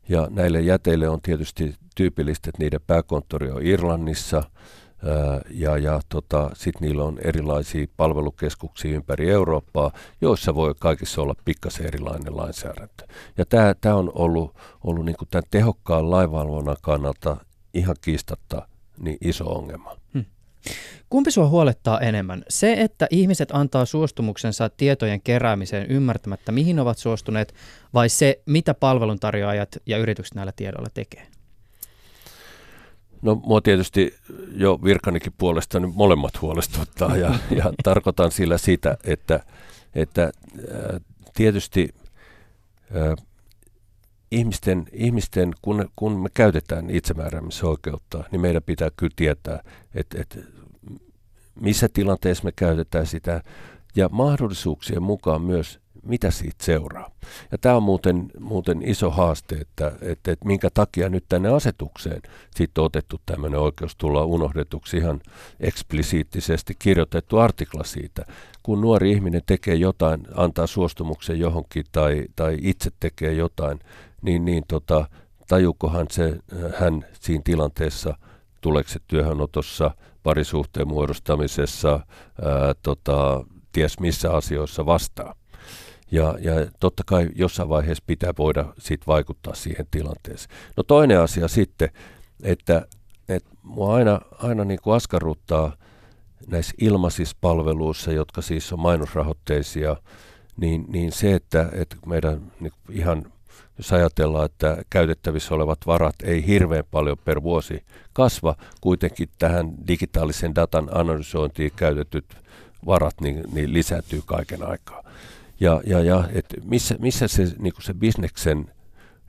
Ja näille jäteille on tietysti tyypillistä, että niiden pääkonttori on Irlannissa, ja, ja tota, sitten niillä on erilaisia palvelukeskuksia ympäri Eurooppaa, joissa voi kaikissa olla pikkasen erilainen lainsäädäntö. Ja tämä on ollut, ollut niin tämän tehokkaan lainvalvonnan kannalta ihan kiistatta niin iso ongelma. Kumpi sinua huolettaa enemmän? Se, että ihmiset antaa suostumuksensa tietojen keräämiseen ymmärtämättä, mihin ovat suostuneet, vai se, mitä palveluntarjoajat ja yritykset näillä tiedoilla tekee? No mua tietysti jo virkanikin puolesta niin molemmat huolestuttaa ja, ja tarkoitan sillä sitä, että, että äh, tietysti äh, ihmisten, ihmisten kun, kun me käytetään itsemääräämisoikeutta, niin meidän pitää kyllä tietää, että, että missä tilanteessa me käytetään sitä ja mahdollisuuksien mukaan myös mitä siitä seuraa. Ja tämä on muuten, muuten iso haaste, että, että, että minkä takia nyt tänne asetukseen sitten on otettu tämmöinen oikeus tulla unohdetuksi ihan eksplisiittisesti kirjoitettu artikla siitä. Kun nuori ihminen tekee jotain, antaa suostumuksen johonkin tai, tai itse tekee jotain, niin, niin tota, tajukohan se äh, hän siinä tilanteessa, tuleeko se työhönotossa, parisuhteen muodostamisessa, ää, tota, ties missä asioissa vastaa. Ja, ja totta kai jossain vaiheessa pitää voida sit vaikuttaa siihen tilanteeseen. No toinen asia sitten, että, että mua aina, aina niin kuin askarruttaa näissä ilmaisissa palveluissa, jotka siis on mainosrahoitteisia, niin, niin se, että, että meidän niin ihan jos ajatellaan, että käytettävissä olevat varat ei hirveän paljon per vuosi kasva, kuitenkin tähän digitaalisen datan analysointiin käytetyt varat niin, niin lisääntyy kaiken aikaa. Ja, ja, ja et missä, missä se, niin se bisneksen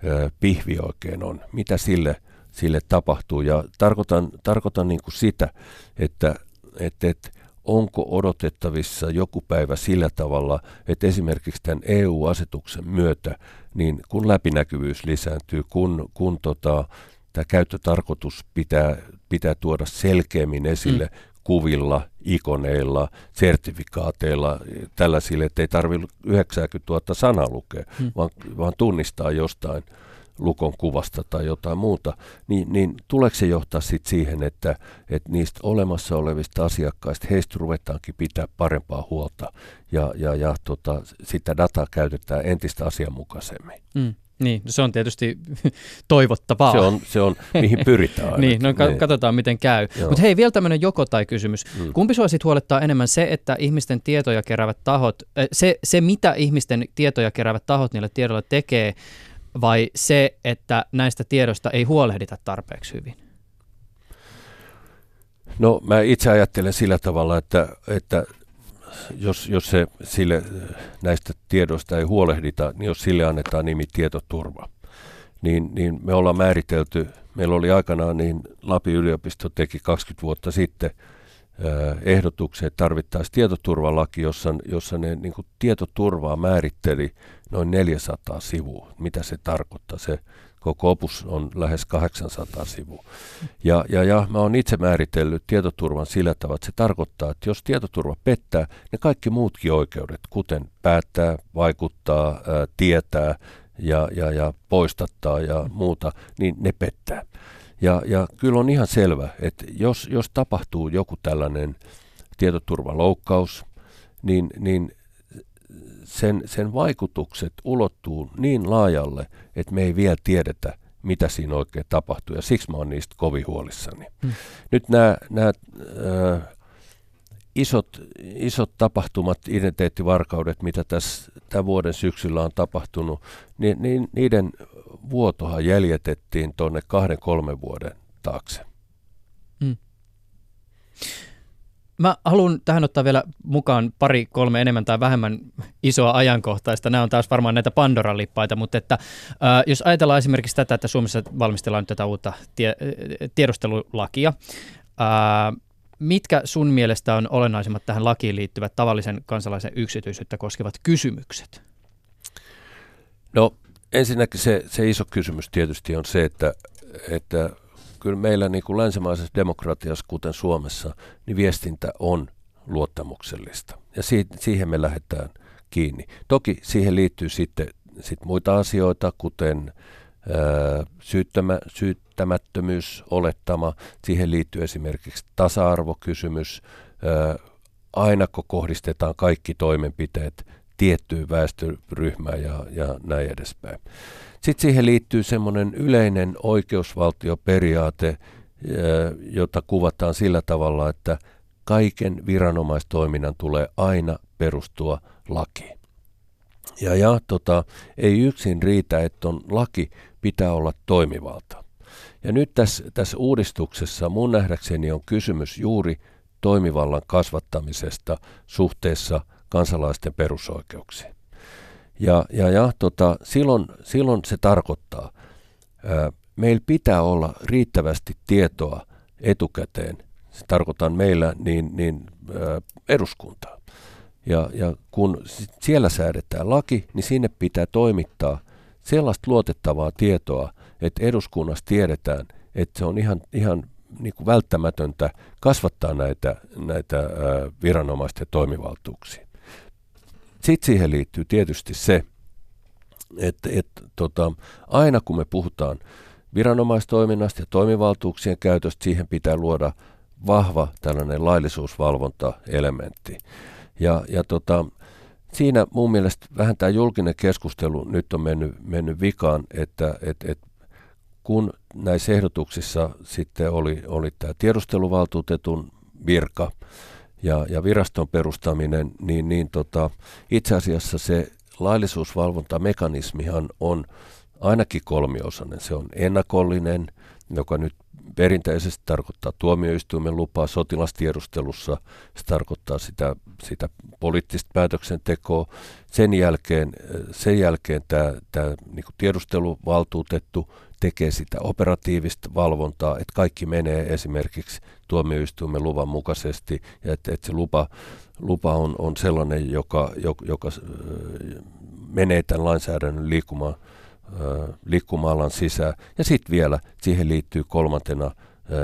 ö, pihvi oikein on, mitä sille, sille tapahtuu. Ja tarkoitan, tarkoitan niin kuin sitä, että et, et, onko odotettavissa joku päivä sillä tavalla, että esimerkiksi tämän EU-asetuksen myötä, niin kun läpinäkyvyys lisääntyy, kun, kun tota, tämä käyttötarkoitus pitää, pitää tuoda selkeämmin esille mm. kuvilla, ikoneilla, sertifikaateilla, tällaisille, että ei tarvitse 90 000 sanaa lukea, mm. vaan, vaan tunnistaa jostain – lukon kuvasta tai jotain muuta, niin, niin tuleeko se johtaa sit siihen, että, että niistä olemassa olevista asiakkaista heistä ruvetaankin pitää parempaa huolta ja, ja, ja tota, sitä dataa käytetään entistä asianmukaisemmin? Mm. Niin, se on tietysti toivottavaa. Se on, se on mihin pyritään. niin, no niin. katsotaan miten käy. Mutta hei, vielä tämmöinen joko tai kysymys. Mm. Kumpi sua sitten huolettaa enemmän se, että ihmisten tietoja keräävät tahot, se, se mitä ihmisten tietoja keräävät tahot niille tiedoilla tekee, vai se, että näistä tiedosta ei huolehdita tarpeeksi hyvin? No mä itse ajattelen sillä tavalla, että, että jos, jos se sille, näistä tiedoista ei huolehdita, niin jos sille annetaan nimi tietoturva, niin, niin me ollaan määritelty, meillä oli aikanaan, niin Lapin yliopisto teki 20 vuotta sitten ehdotuksen, että tarvittaisiin tietoturvalaki, jossa, jossa ne niin kuin tietoturvaa määritteli noin 400 sivua. Mitä se tarkoittaa? Se koko opus on lähes 800 sivua. Ja, ja, ja mä oon itse määritellyt tietoturvan sillä tavalla, että se tarkoittaa, että jos tietoturva pettää, ne kaikki muutkin oikeudet, kuten päättää, vaikuttaa, ää, tietää ja, ja, ja poistattaa ja muuta, niin ne pettää. Ja, ja kyllä on ihan selvä, että jos, jos tapahtuu joku tällainen tietoturvaloukkaus, niin, niin sen, sen vaikutukset ulottuu niin laajalle, että me ei vielä tiedetä, mitä siinä oikein tapahtuu, ja siksi mä oon niistä kovin huolissani. Hmm. Nyt nämä, nämä äh, isot, isot tapahtumat, identiteettivarkaudet, mitä tässä tämän vuoden syksyllä on tapahtunut, niin, niin niiden vuotohan jäljetettiin tuonne kahden, kolmen vuoden taakse. Hmm. Mä haluan tähän ottaa vielä mukaan pari, kolme enemmän tai vähemmän isoa ajankohtaista. Nämä on taas varmaan näitä Pandoran lippaita, mutta että, äh, jos ajatellaan esimerkiksi tätä, että Suomessa valmistellaan nyt tätä uutta tie, tiedustelulakia, äh, mitkä sun mielestä on olennaisimmat tähän lakiin liittyvät tavallisen kansalaisen yksityisyyttä koskevat kysymykset? No ensinnäkin se, se iso kysymys tietysti on se, että, että kyllä meillä niin kuin länsimaisessa demokratiassa, kuten Suomessa, niin viestintä on luottamuksellista. Ja si- siihen me lähdetään kiinni. Toki siihen liittyy sitten sit muita asioita, kuten syyttämä, syyttämättömyys, olettama. Siihen liittyy esimerkiksi tasa-arvokysymys. Ainako kohdistetaan kaikki toimenpiteet tiettyyn väestöryhmään ja, ja näin edespäin. Sitten siihen liittyy semmoinen yleinen oikeusvaltioperiaate, jota kuvataan sillä tavalla, että kaiken viranomaistoiminnan tulee aina perustua lakiin. Ja, ja tota, ei yksin riitä, että on laki, pitää olla toimivalta. Ja nyt tässä, tässä uudistuksessa mun nähdäkseni on kysymys juuri toimivallan kasvattamisesta suhteessa kansalaisten perusoikeuksiin. Ja, ja, ja tota, silloin, silloin se tarkoittaa, ää, meillä pitää olla riittävästi tietoa etukäteen, se tarkoittaa meillä niin, niin ää, eduskuntaa. Ja, ja kun siellä säädetään laki, niin sinne pitää toimittaa sellaista luotettavaa tietoa, että eduskunnassa tiedetään, että se on ihan, ihan niin kuin välttämätöntä kasvattaa näitä, näitä viranomaisten toimivaltuuksia. Sitten siihen liittyy tietysti se, että, että tota, aina kun me puhutaan viranomaistoiminnasta ja toimivaltuuksien käytöstä, siihen pitää luoda vahva tällainen laillisuusvalvontaelementti. Ja, ja tota, siinä mun mielestä vähän tämä julkinen keskustelu nyt on mennyt, mennyt vikaan, että et, et, kun näissä ehdotuksissa sitten oli, oli tämä tiedusteluvaltuutetun virka, ja, ja viraston perustaminen, niin, niin tota, itse asiassa se laillisuusvalvontamekanismihan on ainakin kolmiosainen. Se on ennakollinen, joka nyt perinteisesti tarkoittaa tuomioistuimen lupaa sotilastiedustelussa, se tarkoittaa sitä, sitä poliittista päätöksentekoa. Sen jälkeen, sen jälkeen tämä, tämä niin tiedusteluvaltuutettu tekee sitä operatiivista valvontaa, että kaikki menee esimerkiksi tuomioistuimen luvan mukaisesti ja että, että se lupa, lupa on, on sellainen, joka, joka, joka menee tämän lainsäädännön liikkumaan, liikkumaalan sisään. Ja sitten vielä siihen liittyy kolmantena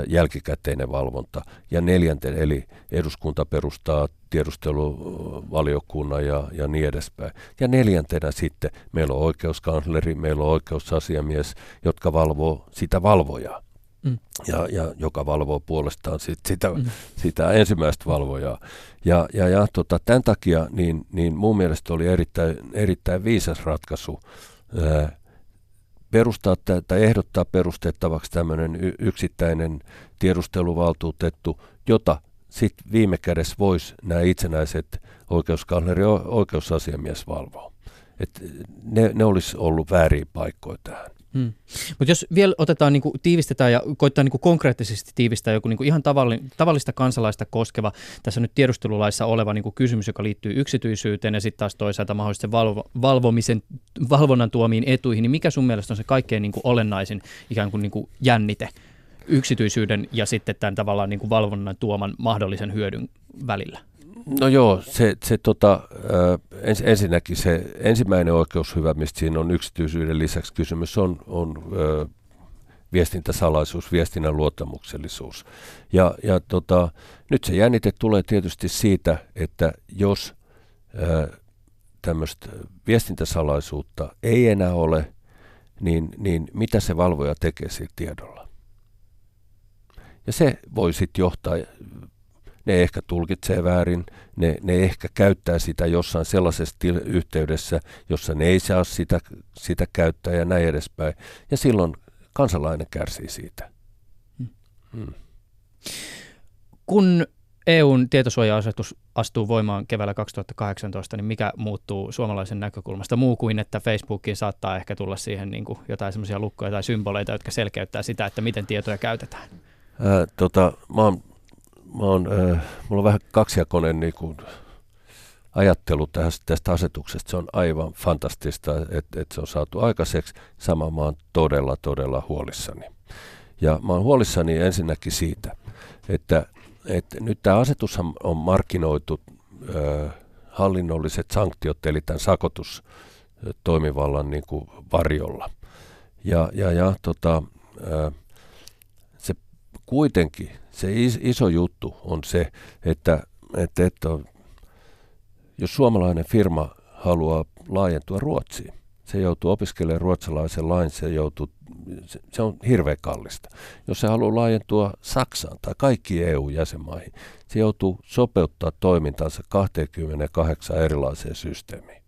jälkikäteinen valvonta. Ja neljänten, eli eduskunta perustaa tiedusteluvaliokunnan ja, ja niin edespäin. Ja neljäntenä sitten meillä on oikeuskansleri, meillä on oikeusasiamies, jotka valvoo sitä valvojaa. Mm. Ja, ja joka valvoo puolestaan sit sitä, mm. sitä ensimmäistä valvojaa. Ja, ja, ja tota, tämän takia niin, niin mun mielestä oli erittäin, erittäin viisas ratkaisu ää, perustaa tai ehdottaa perustettavaksi tämmöinen yksittäinen tiedusteluvaltuutettu, jota sitten viime kädessä voisi nämä itsenäiset oikeuskansleri ja oikeusasiamies valvoa. Et ne, ne olisi ollut väärin paikkoja tähän. Hmm. Mutta jos vielä otetaan, niin kuin, tiivistetään ja koittaa niin kuin konkreettisesti tiivistää joku niin kuin ihan tavallista kansalaista koskeva, tässä nyt tiedustelulaissa oleva niin kuin kysymys, joka liittyy yksityisyyteen ja sitten taas toisaalta mahdollisesti valvo, valvomisen, valvonnan tuomiin etuihin, niin mikä sun mielestä on se kaikkein niin kuin olennaisin ikään kuin, niin kuin jännite yksityisyyden ja sitten tämän tavallaan niin kuin valvonnan tuoman mahdollisen hyödyn välillä? No joo, se, se tota, ens, ensinnäkin se ensimmäinen oikeushyvä, mistä siinä on yksityisyyden lisäksi kysymys, on, on ö, viestintäsalaisuus, viestinnän luottamuksellisuus. Ja, ja tota, nyt se jännite tulee tietysti siitä, että jos tämmöistä viestintäsalaisuutta ei enää ole, niin, niin mitä se valvoja tekee sillä tiedolla? Ja se voi sitten johtaa ne ehkä tulkitsee väärin, ne, ne ehkä käyttää sitä jossain sellaisessa til- yhteydessä, jossa ne ei saa sitä, sitä käyttää ja näin edespäin. Ja silloin kansalainen kärsii siitä. Hmm. Kun EUn tietosuoja-asetus astuu voimaan keväällä 2018, niin mikä muuttuu suomalaisen näkökulmasta muu kuin, että Facebookiin saattaa ehkä tulla siihen niin kuin jotain semmoisia lukkoja tai symboleita, jotka selkeyttää sitä, että miten tietoja käytetään? Ää, tota, mä oon, mä oon, ää, mulla on vähän kaksijakoinen niin kuin, ajattelu tästä, tästä asetuksesta. Se on aivan fantastista, että, että se on saatu aikaiseksi. Sama mä oon todella, todella huolissani. Ja mä oon huolissani ensinnäkin siitä, että että nyt tämä asetus on markkinoitu ö, hallinnolliset sanktiot, eli tämän sakotustoimivallan niin kuin varjolla. Ja, ja, ja tota, se kuitenkin, se is, iso juttu on se, että, että, että jos suomalainen firma haluaa laajentua Ruotsiin, se joutuu opiskelemaan ruotsalaisen lain, se, joutuu, se, se on hirveän kallista. Jos se haluaa laajentua Saksaan tai kaikkiin EU-jäsenmaihin, se joutuu sopeuttaa toimintansa 28 erilaiseen systeemiin.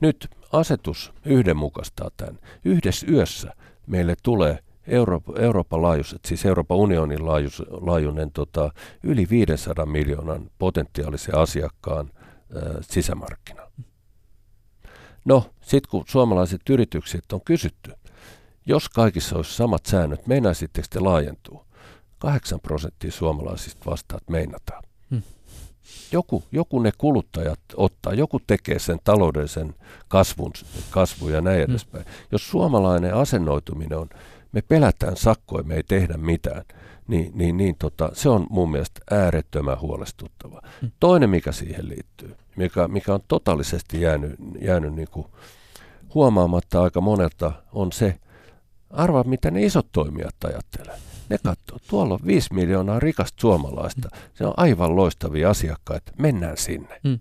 Nyt asetus yhdenmukaistaa tämän. Yhdessä yössä meille tulee Euroop- Euroopan laajuiset, siis Euroopan unionin laajus, laajuinen tota, yli 500 miljoonan potentiaalisen asiakkaan ä, sisämarkkina. No, sitten kun suomalaiset yritykset on kysytty, jos kaikissa olisi samat säännöt, meinaisitteko te laajentuu? 8 prosenttia suomalaisista vastaa, että meinataan. Hmm. Joku, joku ne kuluttajat ottaa, joku tekee sen taloudellisen kasvun, kasvun ja näin hmm. edespäin. Jos suomalainen asennoituminen on, me pelätään sakkoja, me ei tehdä mitään, niin, niin, niin tota, se on mun mielestä äärettömän huolestuttava. Hmm. Toinen, mikä siihen liittyy, mikä, mikä on totaalisesti jäänyt, jäänyt niin kuin huomaamatta aika monelta, on se, arvaa mitä ne isot toimijat ajattelee. Ne katsoo, tuolla on viisi miljoonaa rikasta suomalaista. Se on aivan loistavia asiakkaita, mennään sinne. Mm.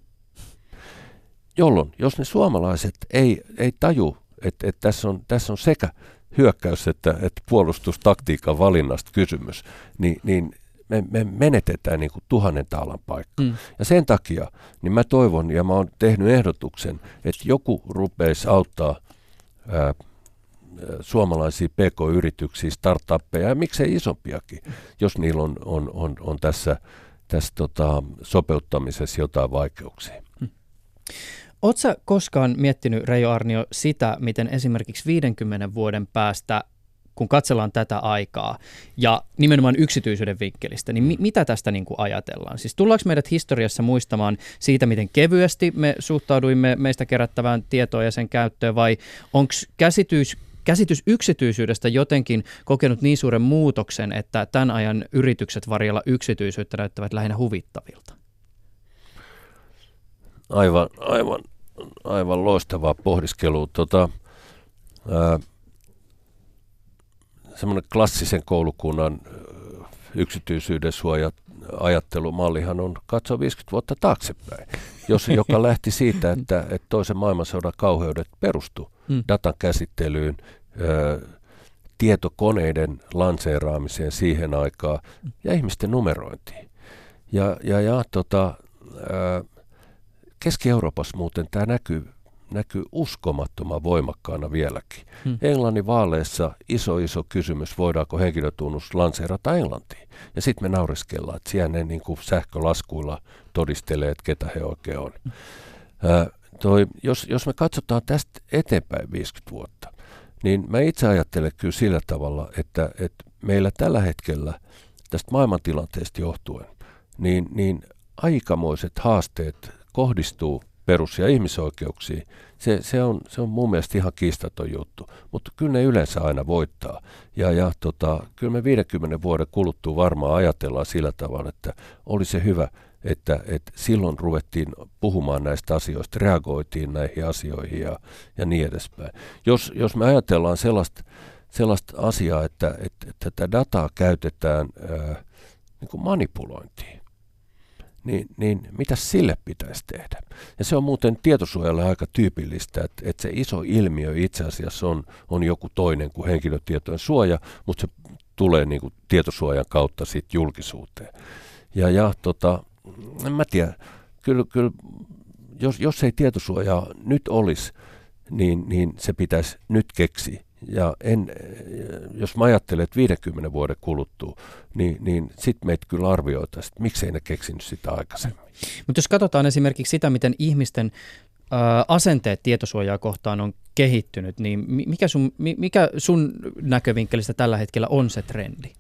Jolloin, jos ne suomalaiset ei, ei taju, että, että tässä, on, tässä on sekä hyökkäys että, että puolustustaktiikan valinnasta kysymys, niin, niin me, me menetetään niin kuin tuhannen taalan paikka. Mm. Ja sen takia niin mä toivon, ja mä oon tehnyt ehdotuksen, että joku rupeisi auttaa ää, suomalaisia pk-yrityksiä, startuppeja ja miksei isompiakin, jos niillä on, on, on, on tässä, tässä tota, sopeuttamisessa jotain vaikeuksia. Hmm. Oletko koskaan miettinyt, Reijo Arnio, sitä, miten esimerkiksi 50 vuoden päästä kun katsellaan tätä aikaa ja nimenomaan yksityisyyden vinkkelistä, niin mi- mitä tästä niin kuin ajatellaan? Siis tullaanko meidät historiassa muistamaan siitä, miten kevyesti me suhtauduimme meistä kerättävään tietoa ja sen käyttöön, vai onko käsitys, käsitys yksityisyydestä jotenkin kokenut niin suuren muutoksen, että tämän ajan yritykset varjella yksityisyyttä näyttävät lähinnä huvittavilta? Aivan, aivan, aivan loistavaa pohdiskelua. Tota, semmoinen klassisen koulukunnan yksityisyyden suoja ajattelumallihan on katsoa 50 vuotta taaksepäin, jos, joka lähti siitä, että, että toisen maailmansodan kauheudet perustu mm. datan käsittelyyn, ö, tietokoneiden lanseeraamiseen siihen aikaan ja ihmisten numerointiin. Ja, ja, ja tota, ö, Keski-Euroopassa muuten tämä näkyy näkyy uskomattoman voimakkaana vieläkin. Hmm. Englannin vaaleissa iso iso kysymys, voidaanko henkilötunnus lanseerata Englantiin. Ja sitten me naureskellaan, että siellä ne niin kuin sähkölaskuilla todistelee, että ketä he oikein on. Hmm. Ää, toi, jos, jos me katsotaan tästä eteenpäin 50 vuotta, niin mä itse ajattelen kyllä sillä tavalla, että, että meillä tällä hetkellä tästä maailmantilanteesta johtuen, niin, niin aikamoiset haasteet kohdistuu perus- ja ihmisoikeuksiin, se, se, on, se on mun mielestä ihan kiistaton juttu. Mutta kyllä ne yleensä aina voittaa. Ja, ja tota, kyllä me 50 vuoden kuluttua varmaan ajatellaan sillä tavalla, että oli se hyvä, että, että silloin ruvettiin puhumaan näistä asioista, reagoitiin näihin asioihin ja, ja niin edespäin. Jos, jos me ajatellaan sellaista, sellaista asiaa, että, että, että tätä dataa käytetään ää, niin kuin manipulointiin, niin, niin mitä sille pitäisi tehdä? Ja se on muuten tietosuojalle aika tyypillistä, että, että se iso ilmiö itse asiassa on, on joku toinen kuin henkilötietojen suoja, mutta se tulee niin kuin tietosuojan kautta sitten julkisuuteen. Ja, ja tota, en mä tiedä, kyllä, kyllä jos, jos ei tietosuojaa nyt olisi, niin, niin se pitäisi nyt keksiä. Ja en, jos mä ajattelen, että 50 vuoden kuluttua, niin, niin sitten meitä kyllä arvioitaisiin, että miksei ne keksinyt sitä aikaisemmin. Mutta jos katsotaan esimerkiksi sitä, miten ihmisten ö, asenteet tietosuojaa kohtaan on kehittynyt, niin mikä sun, mikä sun näkövinkkelistä tällä hetkellä on se trendi?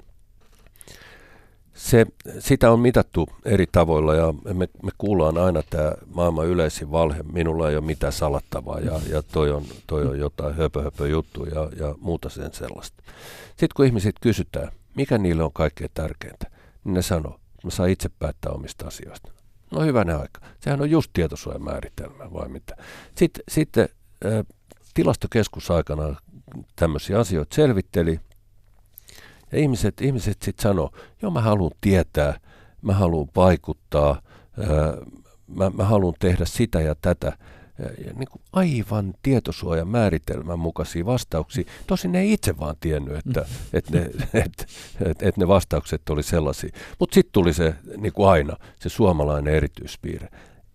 Se, sitä on mitattu eri tavoilla ja me, me kuullaan aina tämä maailman yleisin valhe, minulla ei ole mitään salattavaa ja, ja toi, on, toi on jotain höpö, höpö juttu ja, ja muuta sen sellaista. Sitten kun ihmiset kysytään, mikä niille on kaikkein tärkeintä, niin ne sanoo, että mä saan itse päättää omista asioista. No hyvänä aika. Sehän on just tietosuojan määritelmä vai mitä. Sitten, sitten äh, tilastokeskus aikana tämmöisiä asioita selvitteli ja ihmiset, ihmiset sitten sanoo, joo mä haluan tietää, mä haluan vaikuttaa, mä, mä haluan tehdä sitä ja tätä. Ja niin kuin aivan tietosuojan määritelmän mukaisia vastauksia. Tosin ne ei itse vaan tiennyt, että, että, ne, että, että, että ne vastaukset oli sellaisia. Mutta sitten tuli se niin kuin aina, se suomalainen erityispiirre.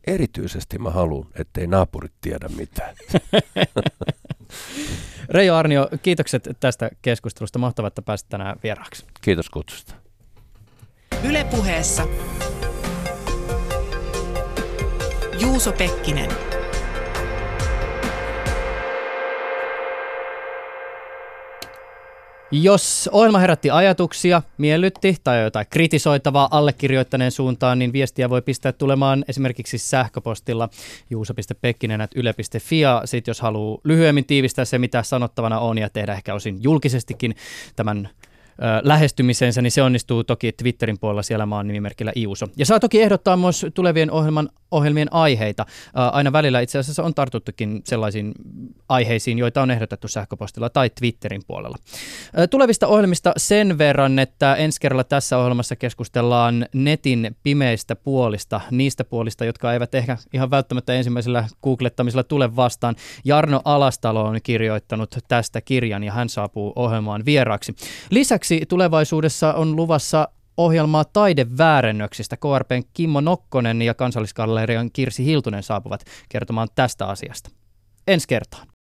Erityisesti mä haluan, ettei naapurit tiedä mitään. Reijo Arnio, kiitokset tästä keskustelusta. Mahtavaa, että pääsit tänään vieraaksi. Kiitos kutsusta. Ylepuheessa Juuso Pekkinen. Jos ohjelma herätti ajatuksia, miellytti tai jotain kritisoitavaa allekirjoittaneen suuntaan, niin viestiä voi pistää tulemaan esimerkiksi sähköpostilla juuso.pekkinen.yle.fi ja sitten jos haluaa lyhyemmin tiivistää se, mitä sanottavana on ja tehdä ehkä osin julkisestikin tämän lähestymisensä, niin se onnistuu toki Twitterin puolella siellä maan nimimerkillä Iuso. Ja saa toki ehdottaa myös tulevien ohjelman, ohjelmien aiheita. Aina välillä itse asiassa on tartuttukin sellaisiin aiheisiin, joita on ehdotettu sähköpostilla tai Twitterin puolella. Tulevista ohjelmista sen verran, että ensi kerralla tässä ohjelmassa keskustellaan netin pimeistä puolista, niistä puolista, jotka eivät ehkä ihan välttämättä ensimmäisellä googlettamisella tule vastaan. Jarno Alastalo on kirjoittanut tästä kirjan ja hän saapuu ohjelmaan vieraaksi. Lisäksi Lisäksi tulevaisuudessa on luvassa ohjelmaa taideväärennöksistä. KRPn Kimmo Nokkonen ja kansallisgallerian Kirsi Hiltunen saapuvat kertomaan tästä asiasta. Ensi kertaan.